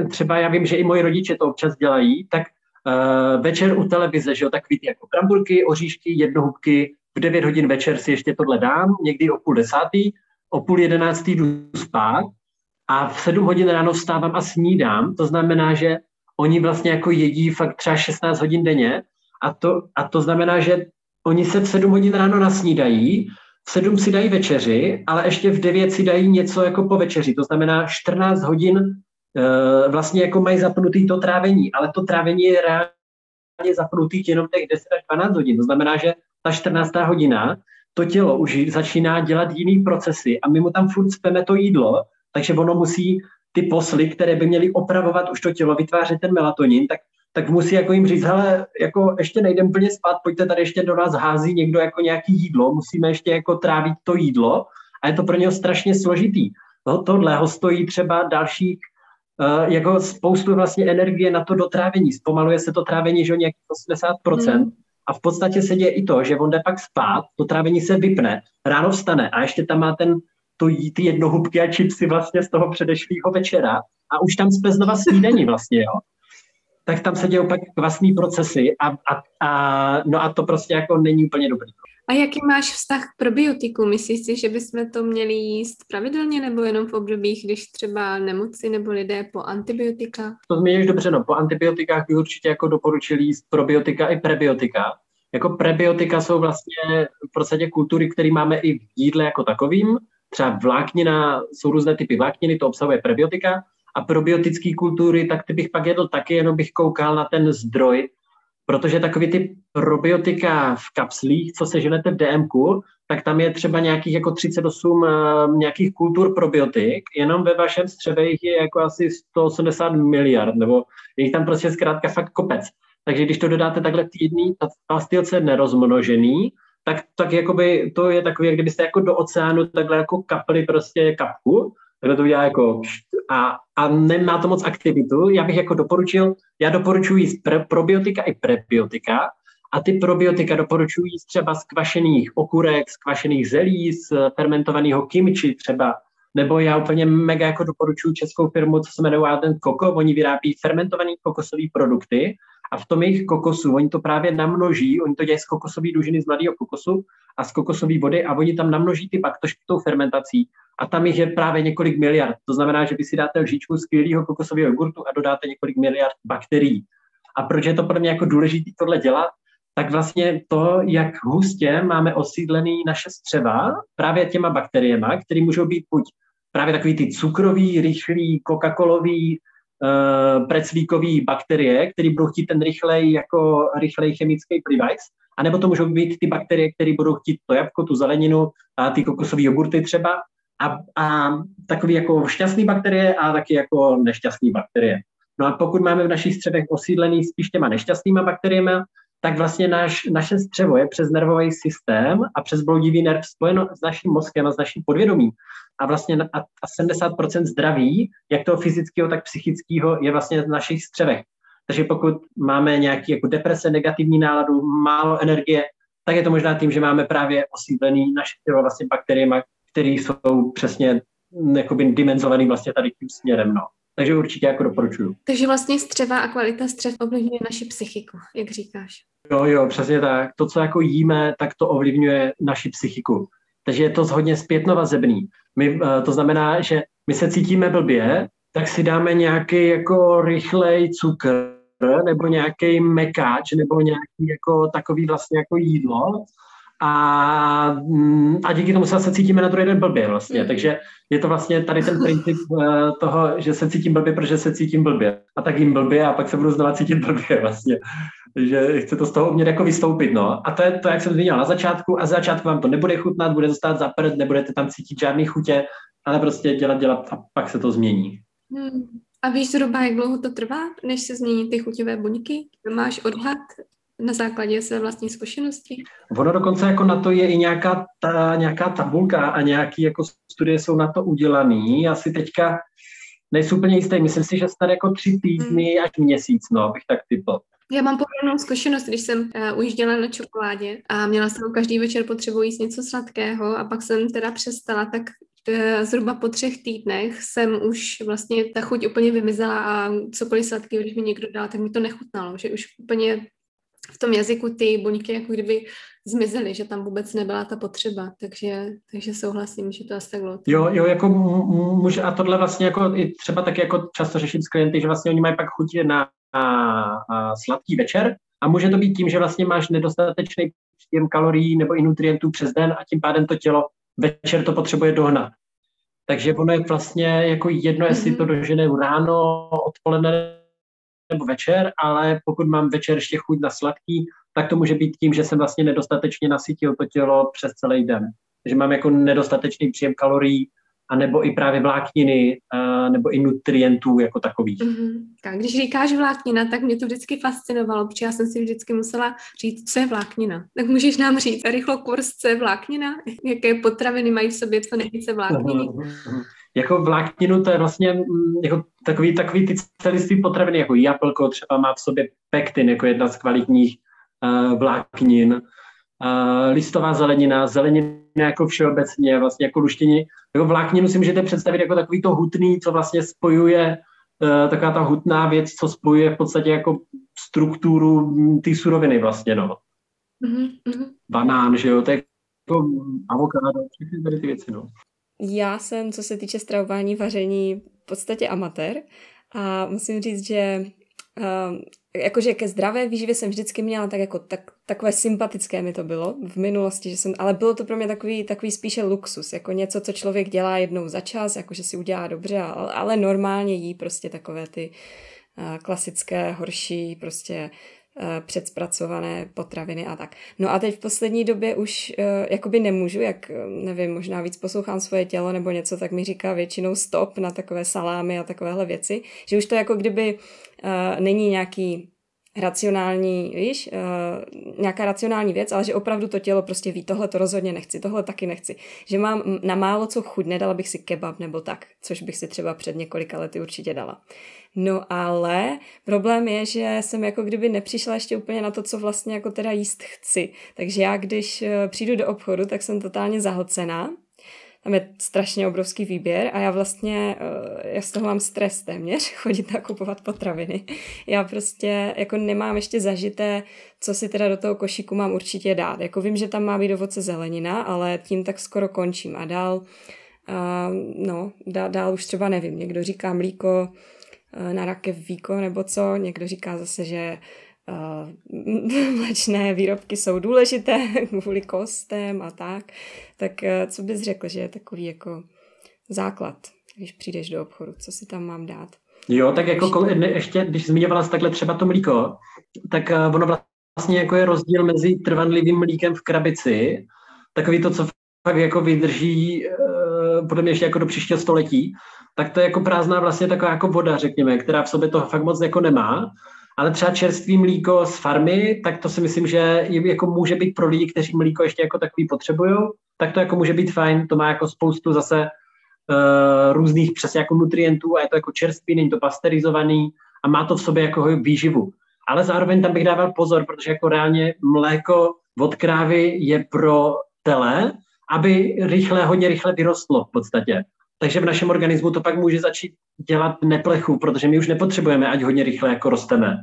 S2: třeba já vím, že i moji rodiče to občas dělají, tak uh, večer u televize, že jo, tak vidí jako bramburky, oříšky, jednohubky, v 9 hodin večer si ještě tohle dám, někdy o půl desátý, o půl jedenáctý jdu spát a v 7 hodin ráno vstávám a snídám, to znamená, že oni vlastně jako jedí fakt třeba 16 hodin denně. A to, a to znamená, že oni se v 7 hodin ráno nasnídají, v 7 si dají večeři, ale ještě v 9 si dají něco jako po večeři, to znamená 14 hodin e, vlastně jako mají zapnutý to trávení, ale to trávení je reálně zapnutý jenom těch 10 až 12 hodin, to znamená, že ta 14. hodina to tělo už začíná dělat jiný procesy a my mu tam furt speme to jídlo takže ono musí ty posly, které by měly opravovat už to tělo, vytvářet ten melatonin, tak, tak musí jako jim říct, hele, jako ještě nejdem úplně spát, pojďte tady ještě do nás hází někdo jako nějaký jídlo, musíme ještě jako trávit to jídlo a je to pro něho strašně složitý. No, tohle ho stojí třeba dalších uh, jako spoustu vlastně energie na to dotrávení. Zpomaluje se to trávení, že nějakých 80%. Hmm. A v podstatě se děje i to, že on jde pak spát, to trávení se vypne, ráno vstane a ještě tam má ten to jí ty jednohubky a čipsy vlastně z toho předešlého večera a už tam jsme znova snídení vlastně, jo. Tak tam se dějí pak kvasný procesy a, a, a, no a to prostě jako není úplně dobrý.
S1: A jaký máš vztah k probiotiku? Myslíš si, že bychom to měli jíst pravidelně nebo jenom v obdobích, když třeba nemoci nebo lidé po antibiotika?
S2: To zmíníš dobře, no po antibiotikách bych určitě jako doporučil jíst probiotika i prebiotika. Jako prebiotika jsou vlastně v podstatě kultury, které máme i v jídle jako takovým, třeba vláknina, jsou různé typy vlákniny, to obsahuje prebiotika, a probiotické kultury, tak ty bych pak jedl taky, jenom bych koukal na ten zdroj, protože takový ty probiotika v kapslích, co se ženete v DMku, tak tam je třeba nějakých jako 38 uh, eh, nějakých kultur probiotik, jenom ve vašem střeve jich je jako asi 180 miliard, nebo je jich tam prostě zkrátka fakt kopec. Takže když to dodáte takhle týdný, ta pastilce nerozmnožený, tak, tak jakoby to je takový, jak kdybyste jako do oceánu takhle jako kapli prostě kapku, takhle to udělá jako a, a nemá to moc aktivitu. Já bych jako doporučil, já doporučuji jíst pre, probiotika i prebiotika a ty probiotika doporučuji jíst třeba z kvašených okurek, z kvašených zelí, z fermentovaného kimchi třeba, nebo já úplně mega jako doporučuji českou firmu, co se jmenuje ten Koko, oni vyrábí fermentované kokosové produkty a v tom jejich kokosu, oni to právě namnoží, oni to dělají z kokosové dužiny z mladého kokosu a z kokosové vody a oni tam namnoží ty baktošky tou fermentací a tam jich je právě několik miliard. To znamená, že vy si dáte lžičku skvělého kokosového jogurtu a dodáte několik miliard bakterií. A proč je to pro mě jako důležité tohle dělat? Tak vlastně to, jak hustě máme osídlený naše střeva právě těma bakteriema, které můžou být buď právě takový ty cukrový, rychlý, coca-colový, uh, preclíkový bakterie, které budou chtít ten rychlej, jako rychlej chemický device, anebo to můžou být ty bakterie, které budou chtít to jabko, tu zeleninu, a ty kokosové jogurty třeba, a, a takový jako šťastný bakterie a taky jako nešťastný bakterie. No a pokud máme v našich střevech osídlený spíš těma nešťastnýma bakteriemi, tak vlastně naš, naše střevo je přes nervový systém a přes bloudivý nerv spojeno s naším mozkem a s naším podvědomím. A vlastně a, a 70% zdraví, jak toho fyzického, tak psychického, je vlastně v našich střevech. Takže pokud máme nějaký jako deprese, negativní náladu, málo energie, tak je to možná tím, že máme právě osídlený naše tělo vlastně bakteriemi, které jsou přesně jakoby dimenzovaný vlastně tady tím směrem. No. Takže určitě jako doporučuju.
S1: Takže vlastně střeva a kvalita střev ovlivňuje naši psychiku, jak říkáš.
S2: Jo, jo, přesně tak. To, co jako jíme, tak to ovlivňuje naši psychiku. Takže je to hodně zpětnovazebný. My, eh, to znamená, že my se cítíme blbě, tak si dáme nějaký jako rychlej cukr nebo nějaký mekáč nebo nějaký jako takový vlastně jako jídlo a, mm, a díky tomu se cítíme na druhý den blbě vlastně. Mm. Takže je to vlastně tady ten princip eh, toho, že se cítím blbě, protože se cítím blbě. A tak jim blbě a pak se budu znova cítit blbě vlastně. Takže chce to z toho umět jako vystoupit, no. A to je to, jak jsem zmínil na začátku. A za začátku vám to nebude chutnat, bude to stát za prd, nebudete tam cítit žádný chutě, ale prostě dělat, dělat a pak se to změní.
S1: Hmm. A víš zhruba, jak dlouho to trvá, než se změní ty chutivé buňky? Máš odhad? Na základě své vlastní zkušenosti?
S2: Ono dokonce jako na to je i nějaká, ta, nějaká tabulka a nějaké jako studie jsou na to udělané. Já si teďka nejsou úplně jistý. Myslím si, že snad jako tři týdny hmm. až měsíc, no, bych tak typl.
S1: Já mám podobnou zkušenost, když jsem uh, ujížděla na čokoládě a měla jsem každý večer potřebu jíst něco sladkého a pak jsem teda přestala, tak uh, zhruba po třech týdnech jsem už vlastně ta chuť úplně vymizela a cokoliv sladkého, když mi někdo dal, tak mi to nechutnalo, že už úplně v tom jazyku ty buňky jako kdyby zmizely, že tam vůbec nebyla ta potřeba, takže, takže souhlasím, že to asi tak bylo.
S2: Jo, jo, jako může, a tohle vlastně jako i třeba taky jako často řeším s klienty, že vlastně oni mají pak chutě na, na, na sladký večer a může to být tím, že vlastně máš nedostatečný příjem kalorií nebo i nutrientů přes den a tím pádem to tělo večer to potřebuje dohnat. Takže ono je vlastně jako jedno, jestli to dožene ráno, odpoledne nebo večer, ale pokud mám večer ještě chuť na sladký, tak to může být tím, že jsem vlastně nedostatečně nasytil to tělo přes celý den. že mám jako nedostatečný příjem kalorií, a nebo i právě vlákniny, a nebo i nutrientů jako takových. Mm-hmm.
S1: Tak, když říkáš vláknina, tak mě to vždycky fascinovalo, protože já jsem si vždycky musela říct, co je vláknina. Tak můžeš nám říct rychlo kurz, co je vláknina? Jaké potraviny mají v sobě co nejvíce vlákniny? Mm-hmm
S2: jako vlákninu, to je vlastně mm, jako takový, takový ty celiství potraviny, jako jablko třeba má v sobě pektin, jako jedna z kvalitních uh, vláknin, uh, listová zelenina, zelenina jako všeobecně, vlastně jako luštění. Jako vlákninu si můžete představit jako takový to hutný, co vlastně spojuje, uh, taková ta hutná věc, co spojuje v podstatě jako strukturu mm, ty suroviny vlastně, no. Mm-hmm. Banán, že jo, to je jako avokádo, všechny tady ty věci, no.
S3: Já jsem, co se týče stravování, vaření, v podstatě amatér. A musím říct, že uh, jakože ke zdravé výživě jsem vždycky měla tak jako tak, takové sympatické mi to bylo v minulosti, že jsem, ale bylo to pro mě takový, takový spíše luxus, jako něco, co člověk dělá jednou za čas, jakože si udělá dobře, ale, ale normálně jí prostě takové ty uh, klasické, horší, prostě předspracované potraviny a tak. No a teď v poslední době už uh, jakoby nemůžu, jak eh, nevím, možná víc poslouchám svoje tělo nebo něco, tak mi říká většinou stop na takové salámy a takovéhle věci, že už to jako kdyby není nějaký racionální, víš, uh, nějaká racionální věc, ale že opravdu to tělo prostě ví, tohle to rozhodně nechci, tohle taky nechci. Že mám na málo co chuť, nedala bych si kebab nebo tak, což bych si třeba před několika lety určitě dala. No ale problém je, že jsem jako kdyby nepřišla ještě úplně na to, co vlastně jako teda jíst chci. Takže já, když eh, přijdu do obchodu, tak jsem totálně zahlcená. Tam je strašně obrovský výběr a já vlastně, eh, já z toho mám stres téměř, chodit nakupovat potraviny. Já prostě jako nemám ještě zažité, co si teda do toho košíku mám určitě dát. Jako vím, že tam má být ovoce zelenina, ale tím tak skoro končím. A dál, uh, no, dál, dál už třeba nevím, někdo říká mlíko, Eh, na rakev víko nebo co. Někdo říká zase, že mléčné výrobky jsou důležité kvůli kostem a tak. Tak uh, co bys řekl, že je takový jako základ, když přijdeš do obchodu, co si tam mám dát?
S2: Jo, tak jako ještě, když zmiňovala jsi takhle třeba to mlíko, tak uh, ono vlastně jako je rozdíl mezi trvanlivým mlíkem v krabici, takový to, co fakt jako vydrží podle mě ještě jako do příštího století, tak to je jako prázdná vlastně taková jako voda, řekněme, která v sobě to fakt moc jako nemá. Ale třeba čerstvý mlíko z farmy, tak to si myslím, že jako může být pro lidi, kteří mlíko ještě jako takový potřebují, tak to jako může být fajn. To má jako spoustu zase uh, různých přesně jako nutrientů a je to jako čerstvý, není to pasterizovaný a má to v sobě jako výživu. Ale zároveň tam bych dával pozor, protože jako reálně mléko od krávy je pro tele, aby rychle, hodně rychle vyrostlo v podstatě takže v našem organismu to pak může začít dělat neplechu, protože my už nepotřebujeme, ať hodně rychle jako rosteme.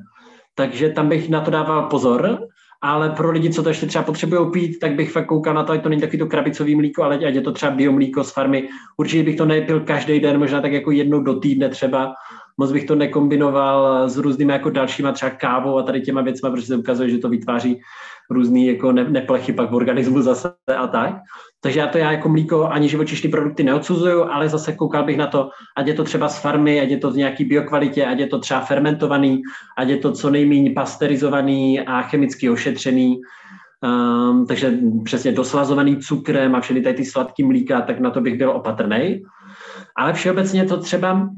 S2: Takže tam bych na to dával pozor, ale pro lidi, co to ještě třeba potřebují pít, tak bych fakt koukal na to, ať to není takový to krabicový mlíko, ale ať je to třeba biomlíko z farmy. Určitě bych to nepil každý den, možná tak jako jednou do týdne třeba. Moc bych to nekombinoval s různými jako dalšíma třeba kávou a tady těma věcma, protože se ukazuje, že to vytváří různý jako neplechy pak v organismu zase a tak. Takže já to já jako mlíko ani živočišní produkty neodsuzuju, ale zase koukal bych na to, ať je to třeba z farmy, ať je to z nějaký biokvalitě, ať je to třeba fermentovaný, ať je to co nejméně pasterizovaný a chemicky ošetřený. Um, takže přesně doslazovaný cukrem a všechny tady ty sladký mlíka, tak na to bych byl opatrný. Ale všeobecně to třeba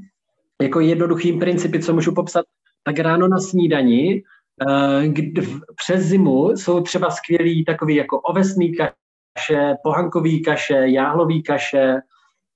S2: jako jednoduchým principy, co můžu popsat, tak ráno na snídani, uh, kdy přes zimu jsou třeba skvělý takový jako ovesný kaše, pohankový kaše, jáhlový kaše,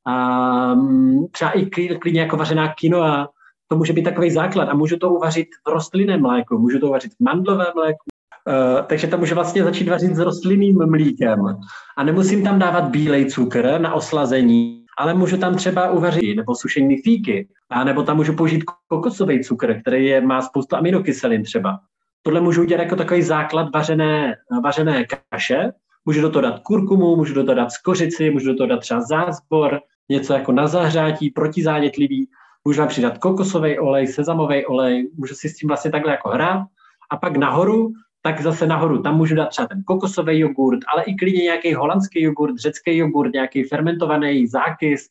S2: a mm, třeba i klidně jako vařená kinoa, to může být takový základ a můžu to uvařit v rostlinném mléku, můžu to uvařit v mandlovém mléku, Uh, takže to může vlastně začít vařit s rostlinným mlíkem. A nemusím tam dávat bílej cukr na oslazení, ale můžu tam třeba uvařit nebo sušený fíky, a nebo tam můžu použít kokosový cukr, který je, má spoustu aminokyselin třeba. Tohle můžu udělat jako takový základ vařené, vařené kaše, Můžu do toho dát kurkumu, můžu do toho dát skořici, můžu do toho dát třeba zázbor, něco jako na zahřátí, protizánětlivý, můžu tam přidat kokosový olej, sezamový olej, můžu si s tím vlastně takhle jako hrát. A pak nahoru, tak zase nahoru, tam můžu dát třeba ten kokosový jogurt, ale i klidně nějaký holandský jogurt, řecký jogurt, nějaký fermentovaný zákys,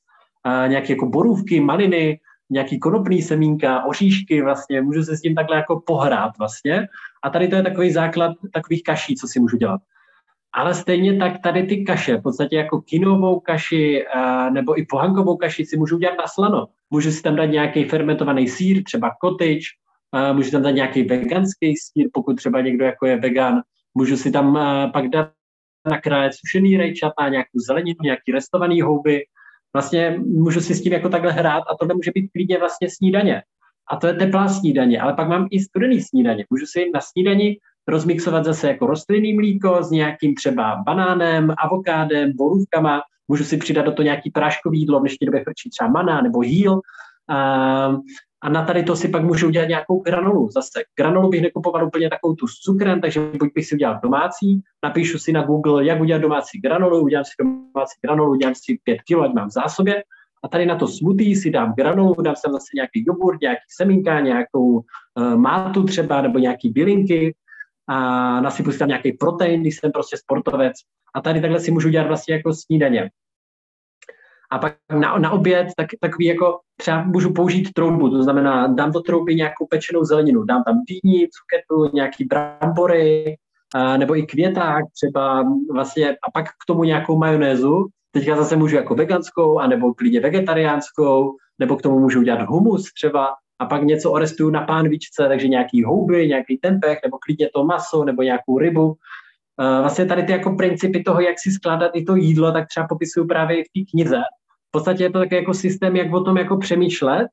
S2: nějaké jako borůvky, maliny, nějaký konopný semínka, oříšky vlastně, můžu se s tím takhle jako pohrát vlastně. A tady to je takový základ takových kaší, co si můžu dělat. Ale stejně tak tady ty kaše, v podstatě jako kinovou kaši nebo i pohankovou kaši si můžu udělat na slano. Můžu si tam dát nějaký fermentovaný sír, třeba cottage, můžu tam dát nějaký veganský sír, pokud třeba někdo jako je vegan. Můžu si tam pak dát nakrájet sušený rejčata, nějakou zeleninu, nějaký restovaný houby. Vlastně můžu si s tím jako takhle hrát a to může být klidně vlastně snídaně. A to je teplá snídaně, ale pak mám i studený snídaně. Můžu si na snídani rozmixovat zase jako rostlinný mlíko s nějakým třeba banánem, avokádem, borůvkama, můžu si přidat do toho nějaký práškový jídlo, v dnešní době frčí třeba maná nebo jíl. A, a na tady to si pak můžu udělat nějakou granolu. Zase granolu bych nekupoval úplně takovou tu s cukrem, takže buď bych si udělal domácí, napíšu si na Google, jak udělat domácí granolu, udělám si domácí granolu, udělám si 5 kg, ať mám v zásobě. A tady na to smutý si dám granolu, dám sem zase nějaký jogurt, nějaký semínka, nějakou uh, mátu třeba, nebo nějaký bylinky, a nasypu si tam nějaký protein, když jsem prostě sportovec. A tady takhle si můžu dělat vlastně jako snídaně. A pak na, na oběd tak, takový jako třeba můžu použít troubu, to znamená dám do trouby nějakou pečenou zeleninu, dám tam dýni, cuketu, nějaký brambory, a, nebo i květák třeba vlastně a pak k tomu nějakou majonézu. Teďka zase můžu jako veganskou, anebo klidně vegetariánskou, nebo k tomu můžu udělat humus třeba a pak něco orestuju na pánvičce, takže nějaký houby, nějaký tempeh, nebo klidně to maso, nebo nějakou rybu. Vlastně tady ty jako principy toho, jak si skládat i to jídlo, tak třeba popisuju právě i v té knize. V podstatě je to takový jako systém, jak o tom jako přemýšlet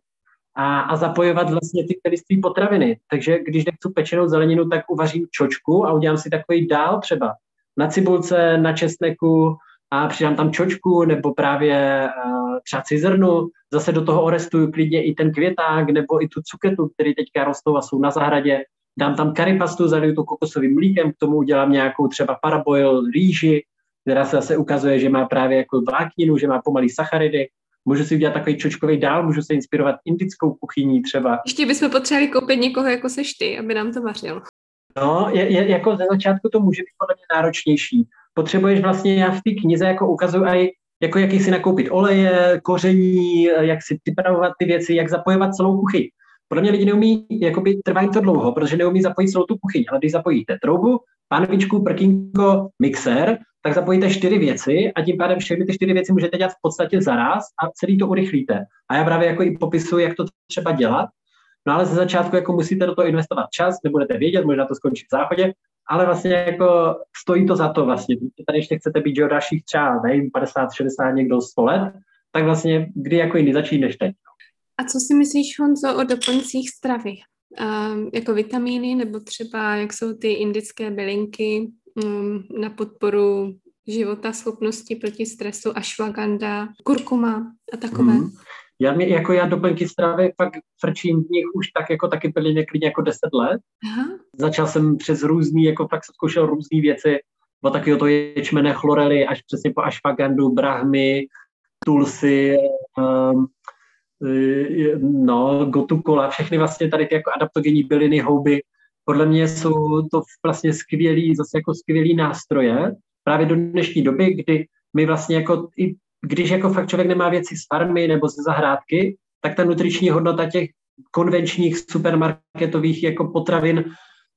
S2: a, a zapojovat vlastně ty celistvé potraviny. Takže když nechci pečenou zeleninu, tak uvařím čočku a udělám si takový dál třeba na cibulce, na česneku a přidám tam čočku nebo právě uh, třeba cizrnu. Zase do toho orestuju klidně i ten květák nebo i tu cuketu, který teďka rostou a jsou na zahradě. Dám tam karipastu, zaliju to kokosovým mlíkem, k tomu udělám nějakou třeba paraboil rýži, která se zase ukazuje, že má právě jako vlákninu, že má pomalý sacharidy Můžu si udělat takový čočkový dál, můžu se inspirovat indickou kuchyní třeba.
S1: Ještě bychom potřebovali koupit někoho jako seš ty, aby nám to vařil.
S2: No, je, je, jako ze začátku to může být podle mě náročnější. Potřebuješ vlastně, já v té knize jako ukazuju i jako jaký si nakoupit oleje, koření, jak si připravovat ty věci, jak zapojovat celou kuchyň. Podle mě lidi neumí, jakoby trvá jim to dlouho, protože neumí zapojit celou tu kuchyň, ale když zapojíte troubu, pánvičku, prkínko, mixer, tak zapojíte čtyři věci a tím pádem všechny ty čtyři věci můžete dělat v podstatě zaraz a celý to urychlíte. A já právě jako i popisuji, jak to třeba dělat, no ale ze začátku jako musíte do toho investovat čas, nebudete vědět, možná to skončí v záchodě, ale vlastně jako stojí to za to vlastně. Když tady ještě chcete být, že dalších třeba, nevím, 50, 60, někdo 100 let, tak vlastně kdy jako jiný začíneš teď.
S1: A co si myslíš, Honzo, o doplňcích stravy? Um, jako vitamíny nebo třeba jak jsou ty indické bylinky um, na podporu života, schopnosti proti stresu, ashwagandha, kurkuma a takové. Mm.
S2: Já, mě, jako já doplňky stravy fakt frčím v nich už tak jako taky byly někdy jako 10 let. Aha. Začal jsem přes různý, jako fakt zkoušel různé věci, od takového to ječmene chlorely až přesně po ashwagandu, brahmy, tulsi, um, no, gotukola, všechny vlastně tady ty jako adaptogenní byliny, houby, podle mě jsou to vlastně skvělý, zase jako skvělý nástroje, právě do dnešní doby, kdy my vlastně jako, i když jako fakt člověk nemá věci z farmy nebo ze zahrádky, tak ta nutriční hodnota těch konvenčních supermarketových jako potravin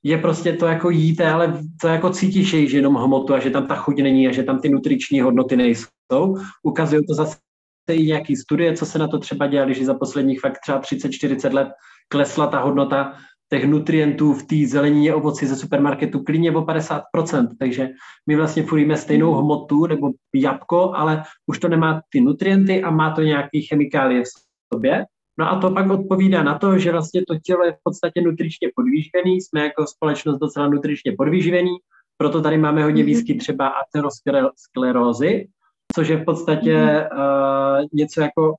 S2: je prostě to jako jíte, ale to jako cítíš, že jenom hmotu a že tam ta chuť není a že tam ty nutriční hodnoty nejsou. Ukazují to zase i nějaký studie, co se na to třeba dělali, že za posledních fakt třeba 30-40 let klesla ta hodnota těch nutrientů v té zelenině ovoci ze supermarketu klidně o 50%, takže my vlastně furíme stejnou hmotu nebo jabko, ale už to nemá ty nutrienty a má to nějaký chemikálie v sobě. No a to pak odpovídá na to, že vlastně to tělo je v podstatě nutričně podvýživený, jsme jako společnost docela nutričně podvýživený, proto tady máme hodně mhm. výskyt třeba aterosklerózy, což je v podstatě uh, něco jako,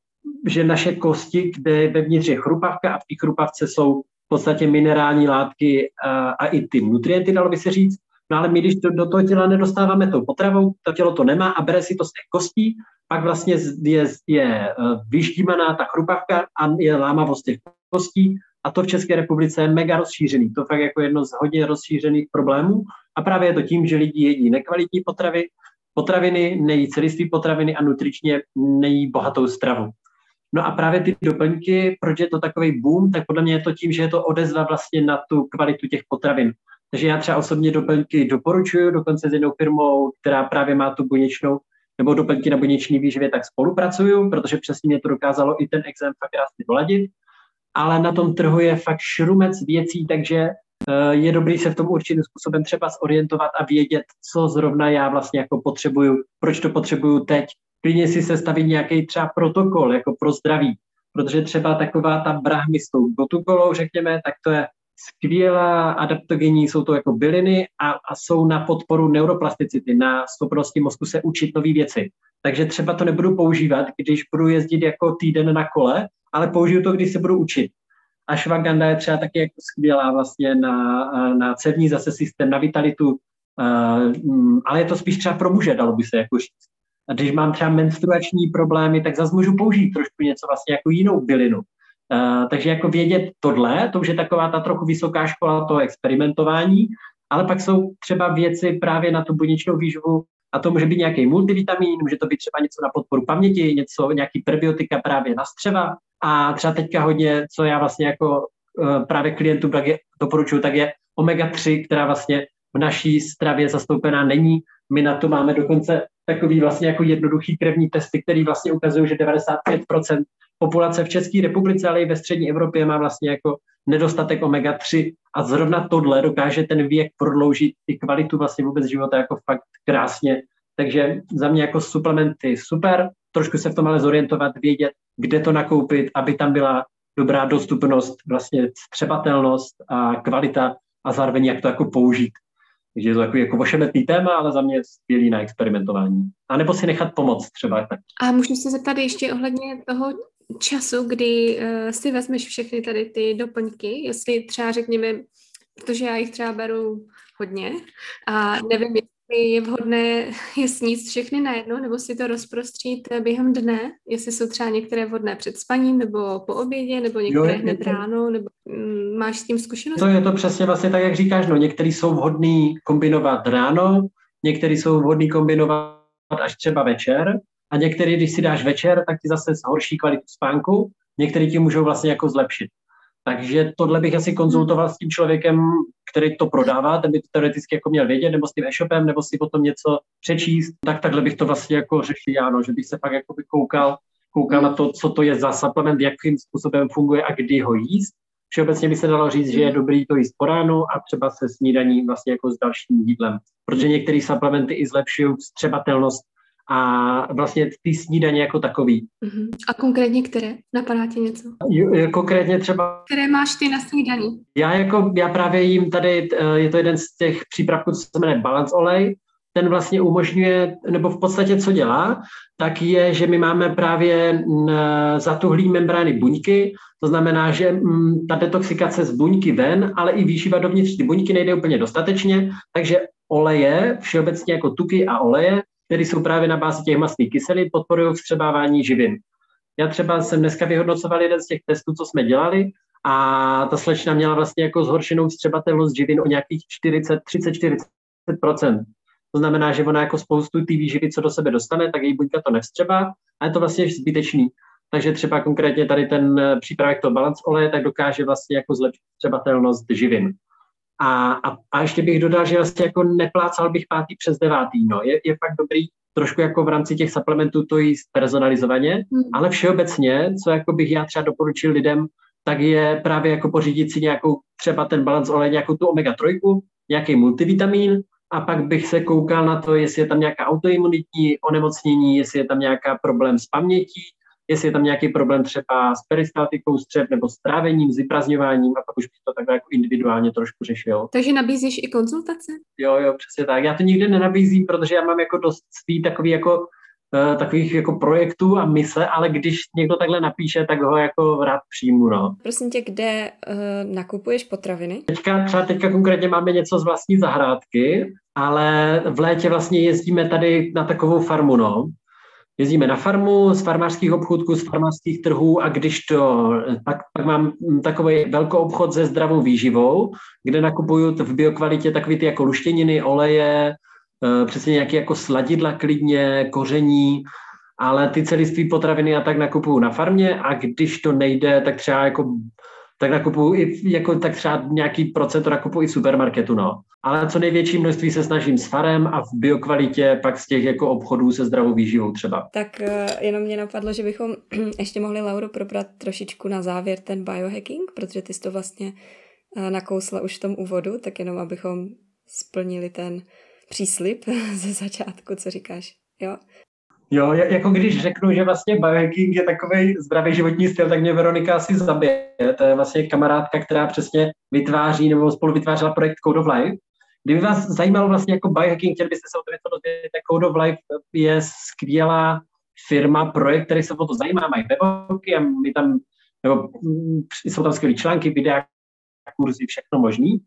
S2: že naše kosti, kde vevnitř je chrupavka a v té chrupavce jsou v podstatě minerální látky a, a i ty nutrienty, dalo by se říct. No ale my, když to, do toho těla nedostáváme tou potravou, to tělo to nemá a bere si to z těch kostí, pak vlastně je, je e, vyždímaná ta chrupavka a je lámavost těch kostí a to v České republice je mega rozšířený. To fakt jako jedno z hodně rozšířených problémů a právě je to tím, že lidi jedí nekvalitní potravy, potraviny, nejí celistvé potraviny a nutričně nejí bohatou stravu. No a právě ty doplňky, proč je to takový boom, tak podle mě je to tím, že je to odezva vlastně na tu kvalitu těch potravin. Takže já třeba osobně doplňky doporučuju, dokonce s jednou firmou, která právě má tu buněčnou nebo doplňky na buněční výživě, tak spolupracuju, protože přesně mě to dokázalo i ten exém fakt krásně doladit. Ale na tom trhu je fakt šrumec věcí, takže je dobrý se v tom určitým způsobem třeba zorientovat a vědět, co zrovna já vlastně jako potřebuju, proč to potřebuju teď, klidně si sestavit nějaký třeba protokol jako pro zdraví, protože třeba taková ta brahmy s tou protokolou, řekněme, tak to je skvělá adaptogenní, jsou to jako byliny a, a jsou na podporu neuroplasticity, na schopnosti mozku se učit nové věci. Takže třeba to nebudu používat, když budu jezdit jako týden na kole, ale použiju to, když se budu učit. A švaganda je třeba taky jako skvělá vlastně na, na cevní zase systém, na vitalitu, uh, ale je to spíš třeba pro muže, dalo by se jako říct. A když mám třeba menstruační problémy, tak zase můžu použít trošku něco vlastně jako jinou bylinu. Uh, takže jako vědět tohle, to už je taková ta trochu vysoká škola toho experimentování, ale pak jsou třeba věci právě na tu buněčnou výživu, a to může být nějaký multivitamin, může to být třeba něco na podporu paměti, něco, nějaký prebiotika právě na střeva. A třeba teďka hodně, co já vlastně jako uh, právě klientům tak je, doporučuji, tak je omega-3, která vlastně v naší stravě zastoupená není. My na to máme dokonce takový vlastně jako jednoduchý krevní testy, který vlastně ukazují, že 95% populace v České republice, ale i ve střední Evropě má vlastně jako nedostatek omega-3 a zrovna tohle dokáže ten věk prodloužit i kvalitu vlastně vůbec života jako fakt krásně. Takže za mě jako suplementy super, trošku se v tom ale zorientovat, vědět, kde to nakoupit, aby tam byla dobrá dostupnost, vlastně střebatelnost a kvalita a zároveň jak to jako použít. Takže je to takový jako ošemetný téma, ale za mě skvělý na experimentování. A nebo si nechat pomoct třeba. Tak.
S1: A můžu se zeptat ještě ohledně toho času, kdy uh, si vezmeš všechny tady ty doplňky, jestli třeba řekněme, protože já jich třeba beru hodně a nevím, jestli je vhodné je sníst všechny najednou, nebo si to rozprostřít eh, během dne, jestli jsou třeba některé vhodné před spaním, nebo po obědě, nebo některé jo, hned to... ráno, nebo mm, máš s tím zkušenost?
S2: To je to přesně vlastně tak, jak říkáš, no některý jsou vhodný kombinovat ráno, některý jsou vhodný kombinovat až třeba večer, a některý, když si dáš večer, tak ti zase zhorší kvalitu spánku, některý ti můžou vlastně jako zlepšit. Takže tohle bych asi konzultoval s tím člověkem, který to prodává, ten by to teoreticky jako měl vědět, nebo s tím e-shopem, nebo si o tom něco přečíst, tak takhle bych to vlastně jako řešil ano, že bych se pak jako koukal, koukal na to, co to je za supplement, jakým způsobem funguje a kdy ho jíst. Všeobecně by se dalo říct, že je dobrý to jíst po ránu a třeba se snídaní vlastně jako s dalším jídlem, protože některé supplementy i zlepšují střebatelnost a vlastně ty snídaně jako takový.
S1: Uh-huh. A konkrétně které? Napadá ti něco?
S2: Jo, konkrétně třeba...
S1: Které máš ty na snídaní?
S2: Já jako, já právě jim tady, eh, je to jeden z těch přípravků, co se jmenuje Balance Olej, ten vlastně umožňuje, nebo v podstatě co dělá, tak je, že my máme právě zatuhlý membrány buňky, to znamená, že mm, ta detoxikace z buňky ven, ale i výživa dovnitř ty buňky nejde úplně dostatečně, takže oleje, všeobecně jako tuky a oleje, které jsou právě na bázi těch mastných kyselin, podporují vstřebávání živin. Já třeba jsem dneska vyhodnocoval jeden z těch testů, co jsme dělali, a ta slečna měla vlastně jako zhoršenou vstřebatelnost živin o nějakých 40, 30, 40% To znamená, že ona jako spoustu té výživy, co do sebe dostane, tak její buňka to nevstřebá a je to vlastně zbytečný. Takže třeba konkrétně tady ten přípravek to balance oleje, tak dokáže vlastně jako zlepšit vstřebatelnost živin. A, a, a ještě bych dodal, že vlastně jako neplácal bych pátý přes devátý. No. Je, je fakt dobrý trošku jako v rámci těch supplementů to jíst personalizovaně, hmm. ale všeobecně, co jako bych já třeba doporučil lidem, tak je právě jako pořídit si nějakou třeba ten balans olej, nějakou tu omega-3, nějaký multivitamin a pak bych se koukal na to, jestli je tam nějaká autoimunitní onemocnění, jestli je tam nějaká problém s pamětí, jestli je tam nějaký problém třeba s peristaltikou střep nebo s trávením, s vyprazňováním a pak už bych to takhle jako individuálně trošku řešil.
S1: Takže nabízíš i konzultace?
S2: Jo, jo, přesně tak. Já to nikdy nenabízím, protože já mám jako dost svý takový jako uh, takových jako projektů a mise, ale když někdo takhle napíše, tak ho jako rád přijmu, no.
S3: Prosím tě, kde uh, nakupuješ potraviny?
S2: Teďka, třeba teďka konkrétně máme něco z vlastní zahrádky, ale v létě vlastně jezdíme tady na takovou farmu, no jezdíme na farmu, z farmářských obchodků, z farmářských trhů a když to, pak, pak mám takový velký obchod se zdravou výživou, kde nakupuju v biokvalitě takové ty jako luštěniny, oleje, eh, přesně nějaké jako sladidla klidně, koření, ale ty celiství potraviny a tak nakupuju na farmě a když to nejde, tak třeba jako tak nakupuju i jako tak třeba nějaký procent to nakupuju i v supermarketu, no. Ale co největší množství se snažím s farem a v biokvalitě pak z těch jako obchodů se zdravou výživou třeba.
S3: Tak uh, jenom mě napadlo, že bychom ještě mohli Lauru probrat trošičku na závěr ten biohacking, protože ty jsi to vlastně uh, nakousla už v tom úvodu, tak jenom abychom splnili ten příslip ze začátku, co říkáš. Jo?
S2: Jo, jako když řeknu, že vlastně biohacking je takový zdravý životní styl, tak mě Veronika asi zabije. To je vlastně kamarádka, která přesně vytváří nebo spolu vytvářela projekt Code of Life. Kdyby vás zajímalo vlastně jako biohacking, chtěli byste se o to něco dozvědět, tak Code of Life je skvělá firma, projekt, který se o to zajímá, mají webovky a my tam, nebo mm, jsou tam skvělé články, videa, kurzy, všechno možný.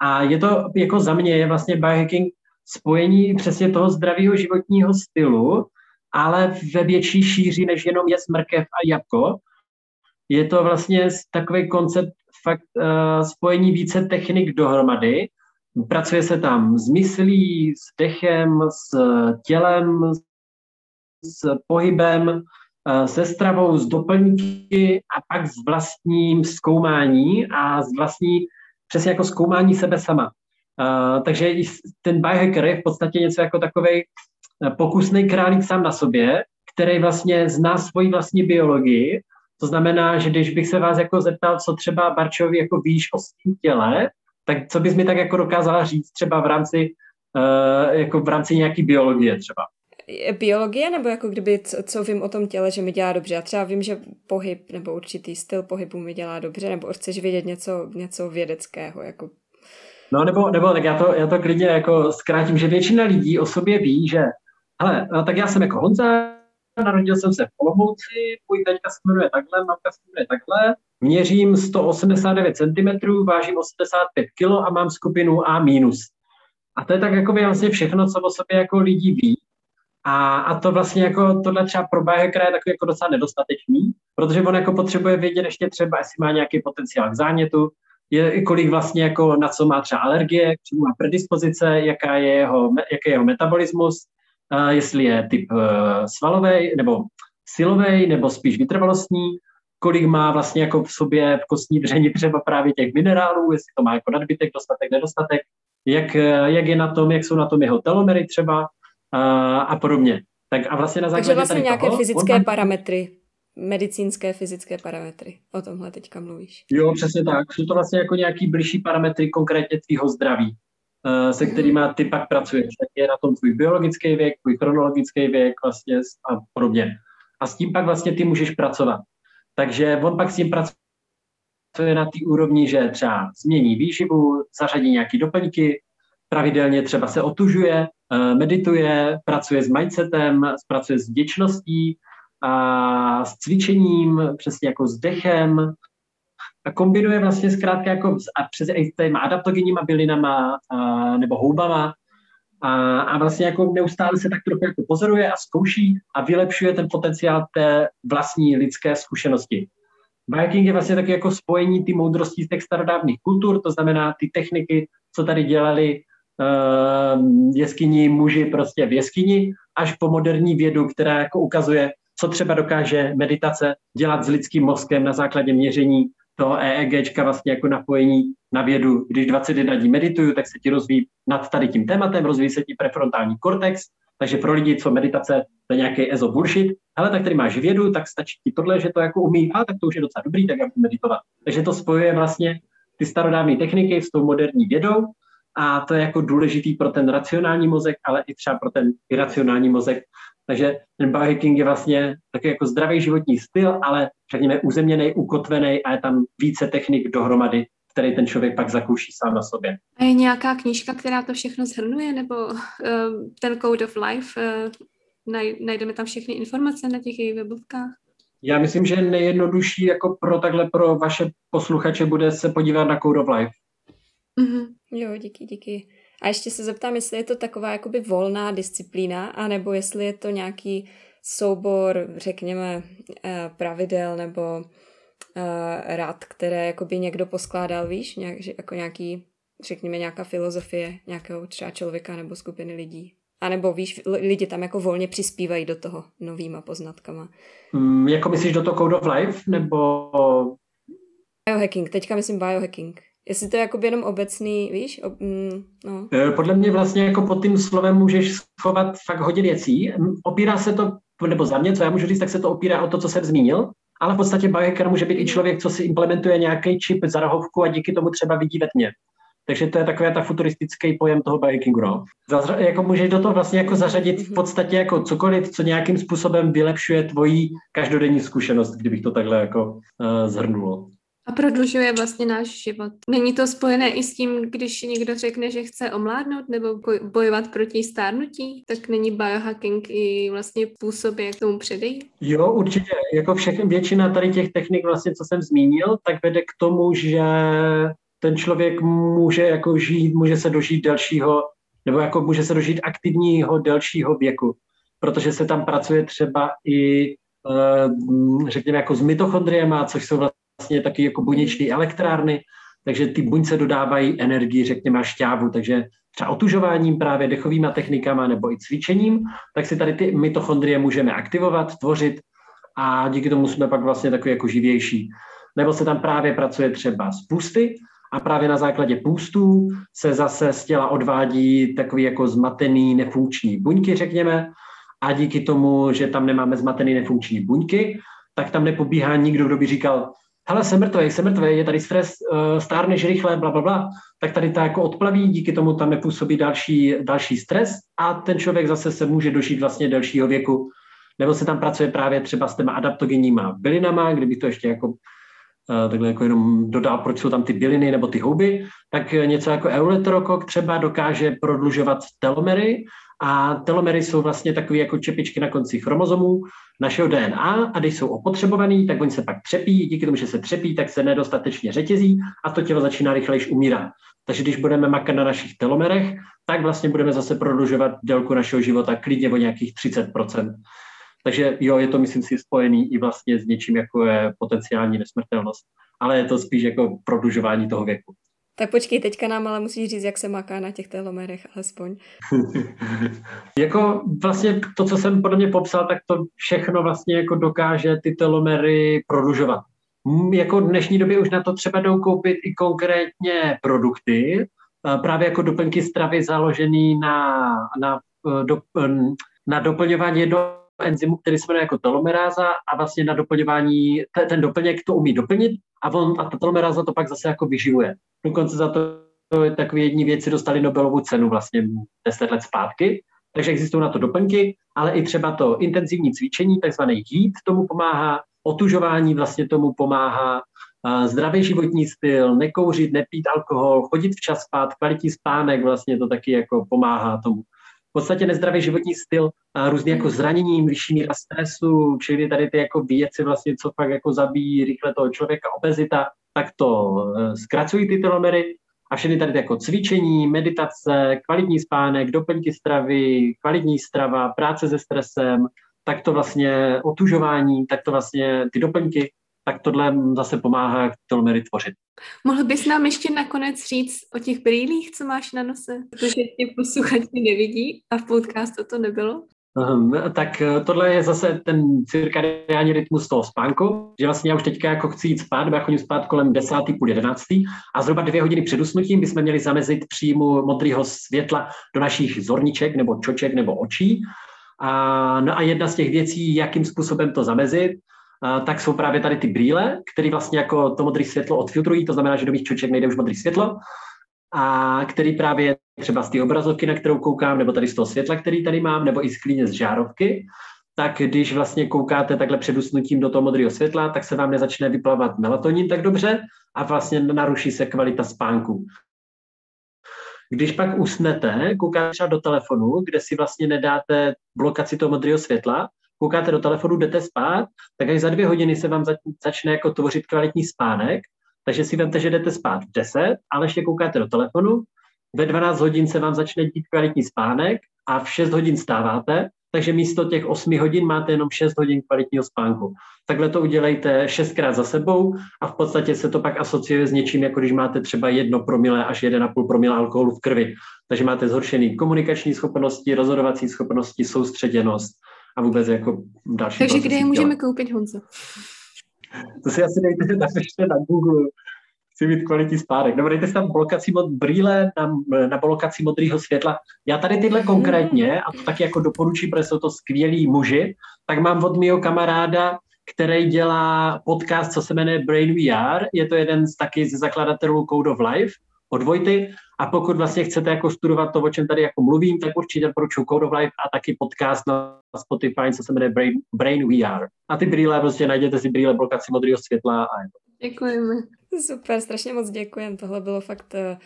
S2: A je to jako za mě je vlastně biohacking spojení přesně toho zdravého životního stylu ale ve větší šíři, než jenom je smrkev a jabko. Je to vlastně takový koncept fakt uh, spojení více technik dohromady, Pracuje se tam s myslí, s dechem, s tělem, s pohybem, eh, se stravou, s doplňky a pak s vlastním zkoumání a s vlastní, přesně jako zkoumání sebe sama. Uh, takže ten biohacker je v podstatě něco jako takový eh, pokusný králík sám na sobě, který vlastně zná svoji vlastní biologii. To znamená, že když bych se vás jako zeptal, co třeba Barčovi jako víš o svém těle, tak co bys mi tak jako dokázala říct třeba v rámci, uh, jako v rámci nějaký biologie třeba?
S3: Biologie, nebo jako kdyby, co, co vím o tom těle, že mi dělá dobře. Já třeba vím, že pohyb nebo určitý styl pohybu mi dělá dobře, nebo chceš vědět něco, něco vědeckého, jako
S2: No nebo, nebo tak já to, já to klidně jako zkrátím, že většina lidí o sobě ví, že hele, no, tak já jsem jako Honza, narodil jsem se v Olomouci, můj teďka se jmenuje takhle, mamka se jmenuje takhle, měřím 189 cm, vážím 85 kg a mám skupinu A. A to je tak jako vlastně všechno, co o sobě jako lidi ví. A, a to vlastně jako tohle třeba pro biohackera je takový jako docela nedostatečný, protože on jako potřebuje vědět ještě třeba, jestli má nějaký potenciál k zánětu, je, kolik vlastně jako na co má třeba alergie, k čemu má predispozice, jaká je jeho, jaký je jeho metabolismus, uh, jestli je typ uh, svalový nebo silový nebo spíš vytrvalostní, kolik má vlastně jako v sobě v kostní dřeni třeba právě těch minerálů, jestli to má jako nadbytek, dostatek, nedostatek, jak, jak je na tom, jak jsou na tom jeho telomery třeba uh, a podobně. Tak a vlastně na základě
S3: Takže vlastně
S2: tady
S3: nějaké
S2: toho,
S3: fyzické on... parametry medicínské, fyzické parametry. O tomhle teďka mluvíš.
S2: Jo, přesně tak. Jsou to vlastně jako nějaký blížší parametry konkrétně tvýho zdraví, eh, se kterými ty pak pracuješ. Tak je na tom tvůj biologický věk, tvůj chronologický věk vlastně a podobně. A s tím pak vlastně ty můžeš pracovat. Takže on pak s tím pracuje na té úrovni, že třeba změní výživu, zařadí nějaké doplňky, pravidelně třeba se otužuje, eh, medituje, pracuje s mindsetem, pracuje s vděčností, a s cvičením, přesně jako s dechem, a kombinuje vlastně zkrátka jako a přes těma adaptogenníma bylinama a, nebo houbama a, a vlastně jako neustále se tak trochu jako pozoruje a zkouší a vylepšuje ten potenciál té vlastní lidské zkušenosti. Biohacking je vlastně taky jako spojení ty moudrostí z těch starodávných kultur, to znamená ty techniky, co tady dělali uh, jeskyní muži prostě v jeskyni, až po moderní vědu, která jako ukazuje, co třeba dokáže meditace dělat s lidským mozkem na základě měření toho EEG vlastně jako napojení na vědu. Když 21 dní medituju, tak se ti rozvíjí nad tady tím tématem, rozvíjí se ti prefrontální kortex, takže pro lidi, co meditace, to je nějaký EZO bullshit, ale tak tady máš vědu, tak stačí ti tohle, že to jako umí, a tak to už je docela dobrý, tak já budu meditovat. Takže to spojuje vlastně ty starodávné techniky s tou moderní vědou a to je jako důležitý pro ten racionální mozek, ale i třeba pro ten iracionální mozek, takže ten biohacking je vlastně taky jako zdravý životní styl, ale řekněme uzemněný, ukotvený a je tam více technik dohromady, který ten člověk pak zakouší sám na sobě.
S1: A je nějaká knížka, která to všechno zhrnuje, nebo uh, ten Code of Life, uh, najdeme tam všechny informace na těch jejich webovkách?
S2: Já myslím, že nejjednodušší jako pro takhle pro vaše posluchače bude se podívat na Code of Life.
S3: Mm-hmm. Jo, díky, díky. A ještě se zeptám, jestli je to taková jakoby volná disciplína, anebo jestli je to nějaký soubor, řekněme, eh, pravidel nebo eh, rad, které jakoby někdo poskládal, víš, nějak, jako nějaký, řekněme, nějaká filozofie nějakého třeba člověka nebo skupiny lidí. A nebo víš, lidi tam jako volně přispívají do toho novýma poznatkama.
S2: Mm, jako myslíš do toho Code of Life, nebo...
S3: Biohacking, teďka myslím biohacking. Jestli to je jako jenom obecný, víš? Ob, mm, no.
S2: E, podle mě vlastně jako pod tím slovem můžeš schovat fakt hodně věcí. Opírá se to, nebo za mě, co já můžu říct, tak se to opírá o to, co jsem zmínil, ale v podstatě biohacker může být i člověk, co si implementuje nějaký čip za rohovku a díky tomu třeba vidí ve tmě. Takže to je takový ta futuristický pojem toho biohackingu. No. Zazra, jako můžeš do toho vlastně jako zařadit v podstatě jako cokoliv, co nějakým způsobem vylepšuje tvoji každodenní zkušenost, kdybych to takhle jako uh, zhrnulo.
S1: A prodlužuje vlastně náš život. Není to spojené i s tím, když někdo řekne, že chce omládnout nebo bojovat proti stárnutí, tak není biohacking i vlastně způsob, jak tomu předejít?
S2: Jo, určitě. Jako všechny, většina tady těch technik, vlastně, co jsem zmínil, tak vede k tomu, že ten člověk může jako žít, může se dožít delšího, nebo jako může se dožít aktivního delšího věku, protože se tam pracuje třeba i eh, řekněme jako s mitochondriema, což jsou vlastně taky jako buněční elektrárny, takže ty buňce dodávají energii, řekněme, a šťávu, takže třeba otužováním právě dechovými technikama nebo i cvičením, tak si tady ty mitochondrie můžeme aktivovat, tvořit a díky tomu jsme pak vlastně takový jako živější. Nebo se tam právě pracuje třeba z půsty a právě na základě půstů se zase z těla odvádí takový jako zmatený nefunkční buňky, řekněme, a díky tomu, že tam nemáme zmatený nefunkční buňky, tak tam nepobíhá nikdo, kdo by říkal, hele, jsem mrtvý, jsem mrtvý, je tady stres, uh, stárneš rychle, bla, bla, bla, tak tady to jako odplaví, díky tomu tam nepůsobí další, další stres a ten člověk zase se může dožít vlastně delšího věku. Nebo se tam pracuje právě třeba s těma adaptogenníma bylinama, kdyby to ještě jako uh, takhle jako jenom dodal, proč jsou tam ty byliny nebo ty houby, tak něco jako euletrokok třeba dokáže prodlužovat telomery a telomery jsou vlastně takové jako čepičky na konci chromozomů našeho DNA a když jsou opotřebovaný, tak oni se pak třepí, díky tomu, že se třepí, tak se nedostatečně řetězí a to tělo začíná rychlejš umírat. Takže když budeme makat na našich telomerech, tak vlastně budeme zase prodlužovat délku našeho života klidně o nějakých 30%. Takže jo, je to, myslím si, spojený i vlastně s něčím, jako je potenciální nesmrtelnost. Ale je to spíš jako prodlužování toho věku.
S3: Tak počkej, teďka nám ale musíš říct, jak se maká na těch telomerech alespoň.
S2: jako vlastně to, co jsem podle mě popsal, tak to všechno vlastně jako dokáže ty telomery prodlužovat. Jako v dnešní době už na to třeba jdou koupit i konkrétně produkty, právě jako doplňky stravy založený na, na, do, na doplňování jedno enzymu, který se jmenuje jako telomeráza a vlastně na doplňování, ten doplněk to umí doplnit a, on, a ta telomeráza to pak zase jako vyživuje. Dokonce za to, to takové jední věci dostali Nobelovu cenu vlastně 10 let zpátky, takže existují na to doplňky, ale i třeba to intenzivní cvičení, takzvaný jít, tomu pomáhá, otužování vlastně tomu pomáhá, zdravý životní styl, nekouřit, nepít alkohol, chodit včas spát, kvalitní spánek vlastně to taky jako pomáhá tomu podstatě nezdravý životní styl, a různý jako zraněním, vyšší míra stresu, všechny tady ty jako věci vlastně, co pak jako zabíjí rychle toho člověka, obezita, tak to eh, zkracují ty telomery a všechny tady ty jako cvičení, meditace, kvalitní spánek, doplňky stravy, kvalitní strava, práce se stresem, tak to vlastně otužování, tak to vlastně ty doplňky, tak tohle zase pomáhá telomery tvořit.
S1: Mohl bys nám ještě nakonec říct o těch brýlích, co máš na nose? Protože tě posluchači nevidí a v podcastu to nebylo.
S2: Um, tak eh, tohle je zase ten cirkadiální rytmus toho spánku, že vlastně já už teďka jako chci jít spát, já chodím spát kolem 10. půl 11. a zhruba dvě hodiny před usnutím bychom měli zamezit příjmu modrého světla do našich zorniček nebo čoček nebo očí. A, no a jedna z těch věcí, jakým způsobem to zamezit, tak jsou právě tady ty brýle, které vlastně jako to modré světlo odfiltrují, to znamená, že do mých čoček nejde už modré světlo, a který právě třeba z té obrazovky, na kterou koukám, nebo tady z toho světla, který tady mám, nebo i z klíně z žárovky, tak když vlastně koukáte takhle před usnutím do toho modrého světla, tak se vám nezačne vyplavat melatonin tak dobře a vlastně naruší se kvalita spánku. Když pak usnete, koukáte třeba do telefonu, kde si vlastně nedáte blokaci toho modrého světla, koukáte do telefonu, jdete spát, tak až za dvě hodiny se vám začne jako tvořit kvalitní spánek, takže si vemte, že jdete spát v 10, ale ještě koukáte do telefonu, ve 12 hodin se vám začne dít kvalitní spánek a v 6 hodin stáváte, takže místo těch 8 hodin máte jenom 6 hodin kvalitního spánku. Takhle to udělejte 6krát za sebou a v podstatě se to pak asociuje s něčím, jako když máte třeba 1 promile až 1,5 promile alkoholu v krvi. Takže máte zhoršený komunikační schopnosti, rozhodovací schopnosti, soustředěnost, a vůbec jako další
S1: Takže kde je můžeme koupit, Honzo?
S2: To si asi dejte, napište na Google, chci mít kvalitní spárek. Nebo dejte si tam blokací mod brýle na, na blokaci modrého světla. Já tady tyhle hmm. konkrétně, a to taky jako doporučím, protože jsou to skvělí muži, tak mám od mého kamaráda, který dělá podcast, co se jmenuje Brain VR. Je to jeden z taky z zakladatelů Code of Life od Vojty. A pokud vlastně chcete jako studovat to, o čem tady jako mluvím, tak určitě doporučuji Code of Life a taky podcast na Spotify, co se jmenuje Brain, Brain VR. A ty brýle, prostě najděte si brýle blokaci modrého světla. A
S1: Děkujeme.
S3: Super, strašně moc děkujem. Tohle bylo fakt uh,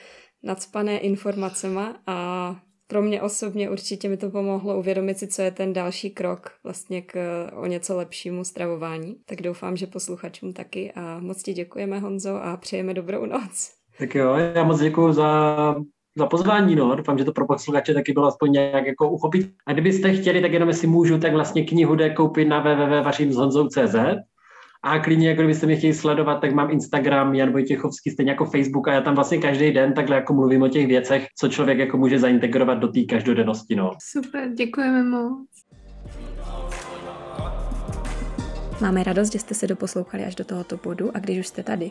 S3: nadspané informacema a pro mě osobně určitě mi to pomohlo uvědomit si, co je ten další krok vlastně k o něco lepšímu stravování. Tak doufám, že posluchačům taky a moc ti děkujeme Honzo a přejeme dobrou noc.
S2: Tak jo, já moc děkuji za, za pozvání, no. Doufám, že to pro posluchače taky bylo aspoň nějak jako uchopit. A kdybyste chtěli, tak jenom jestli můžu, tak vlastně knihu jde koupit na www.vařimshonzou.cz A klidně, jako kdybyste mě chtěli sledovat, tak mám Instagram Jan Vojtěchovský, stejně jako Facebook a já tam vlastně každý den takhle jako mluvím o těch věcech, co člověk jako může zaintegrovat do té každodennosti. No.
S1: Super, děkujeme moc.
S3: Máme radost, že jste se doposlouchali až do tohoto bodu a když už jste tady,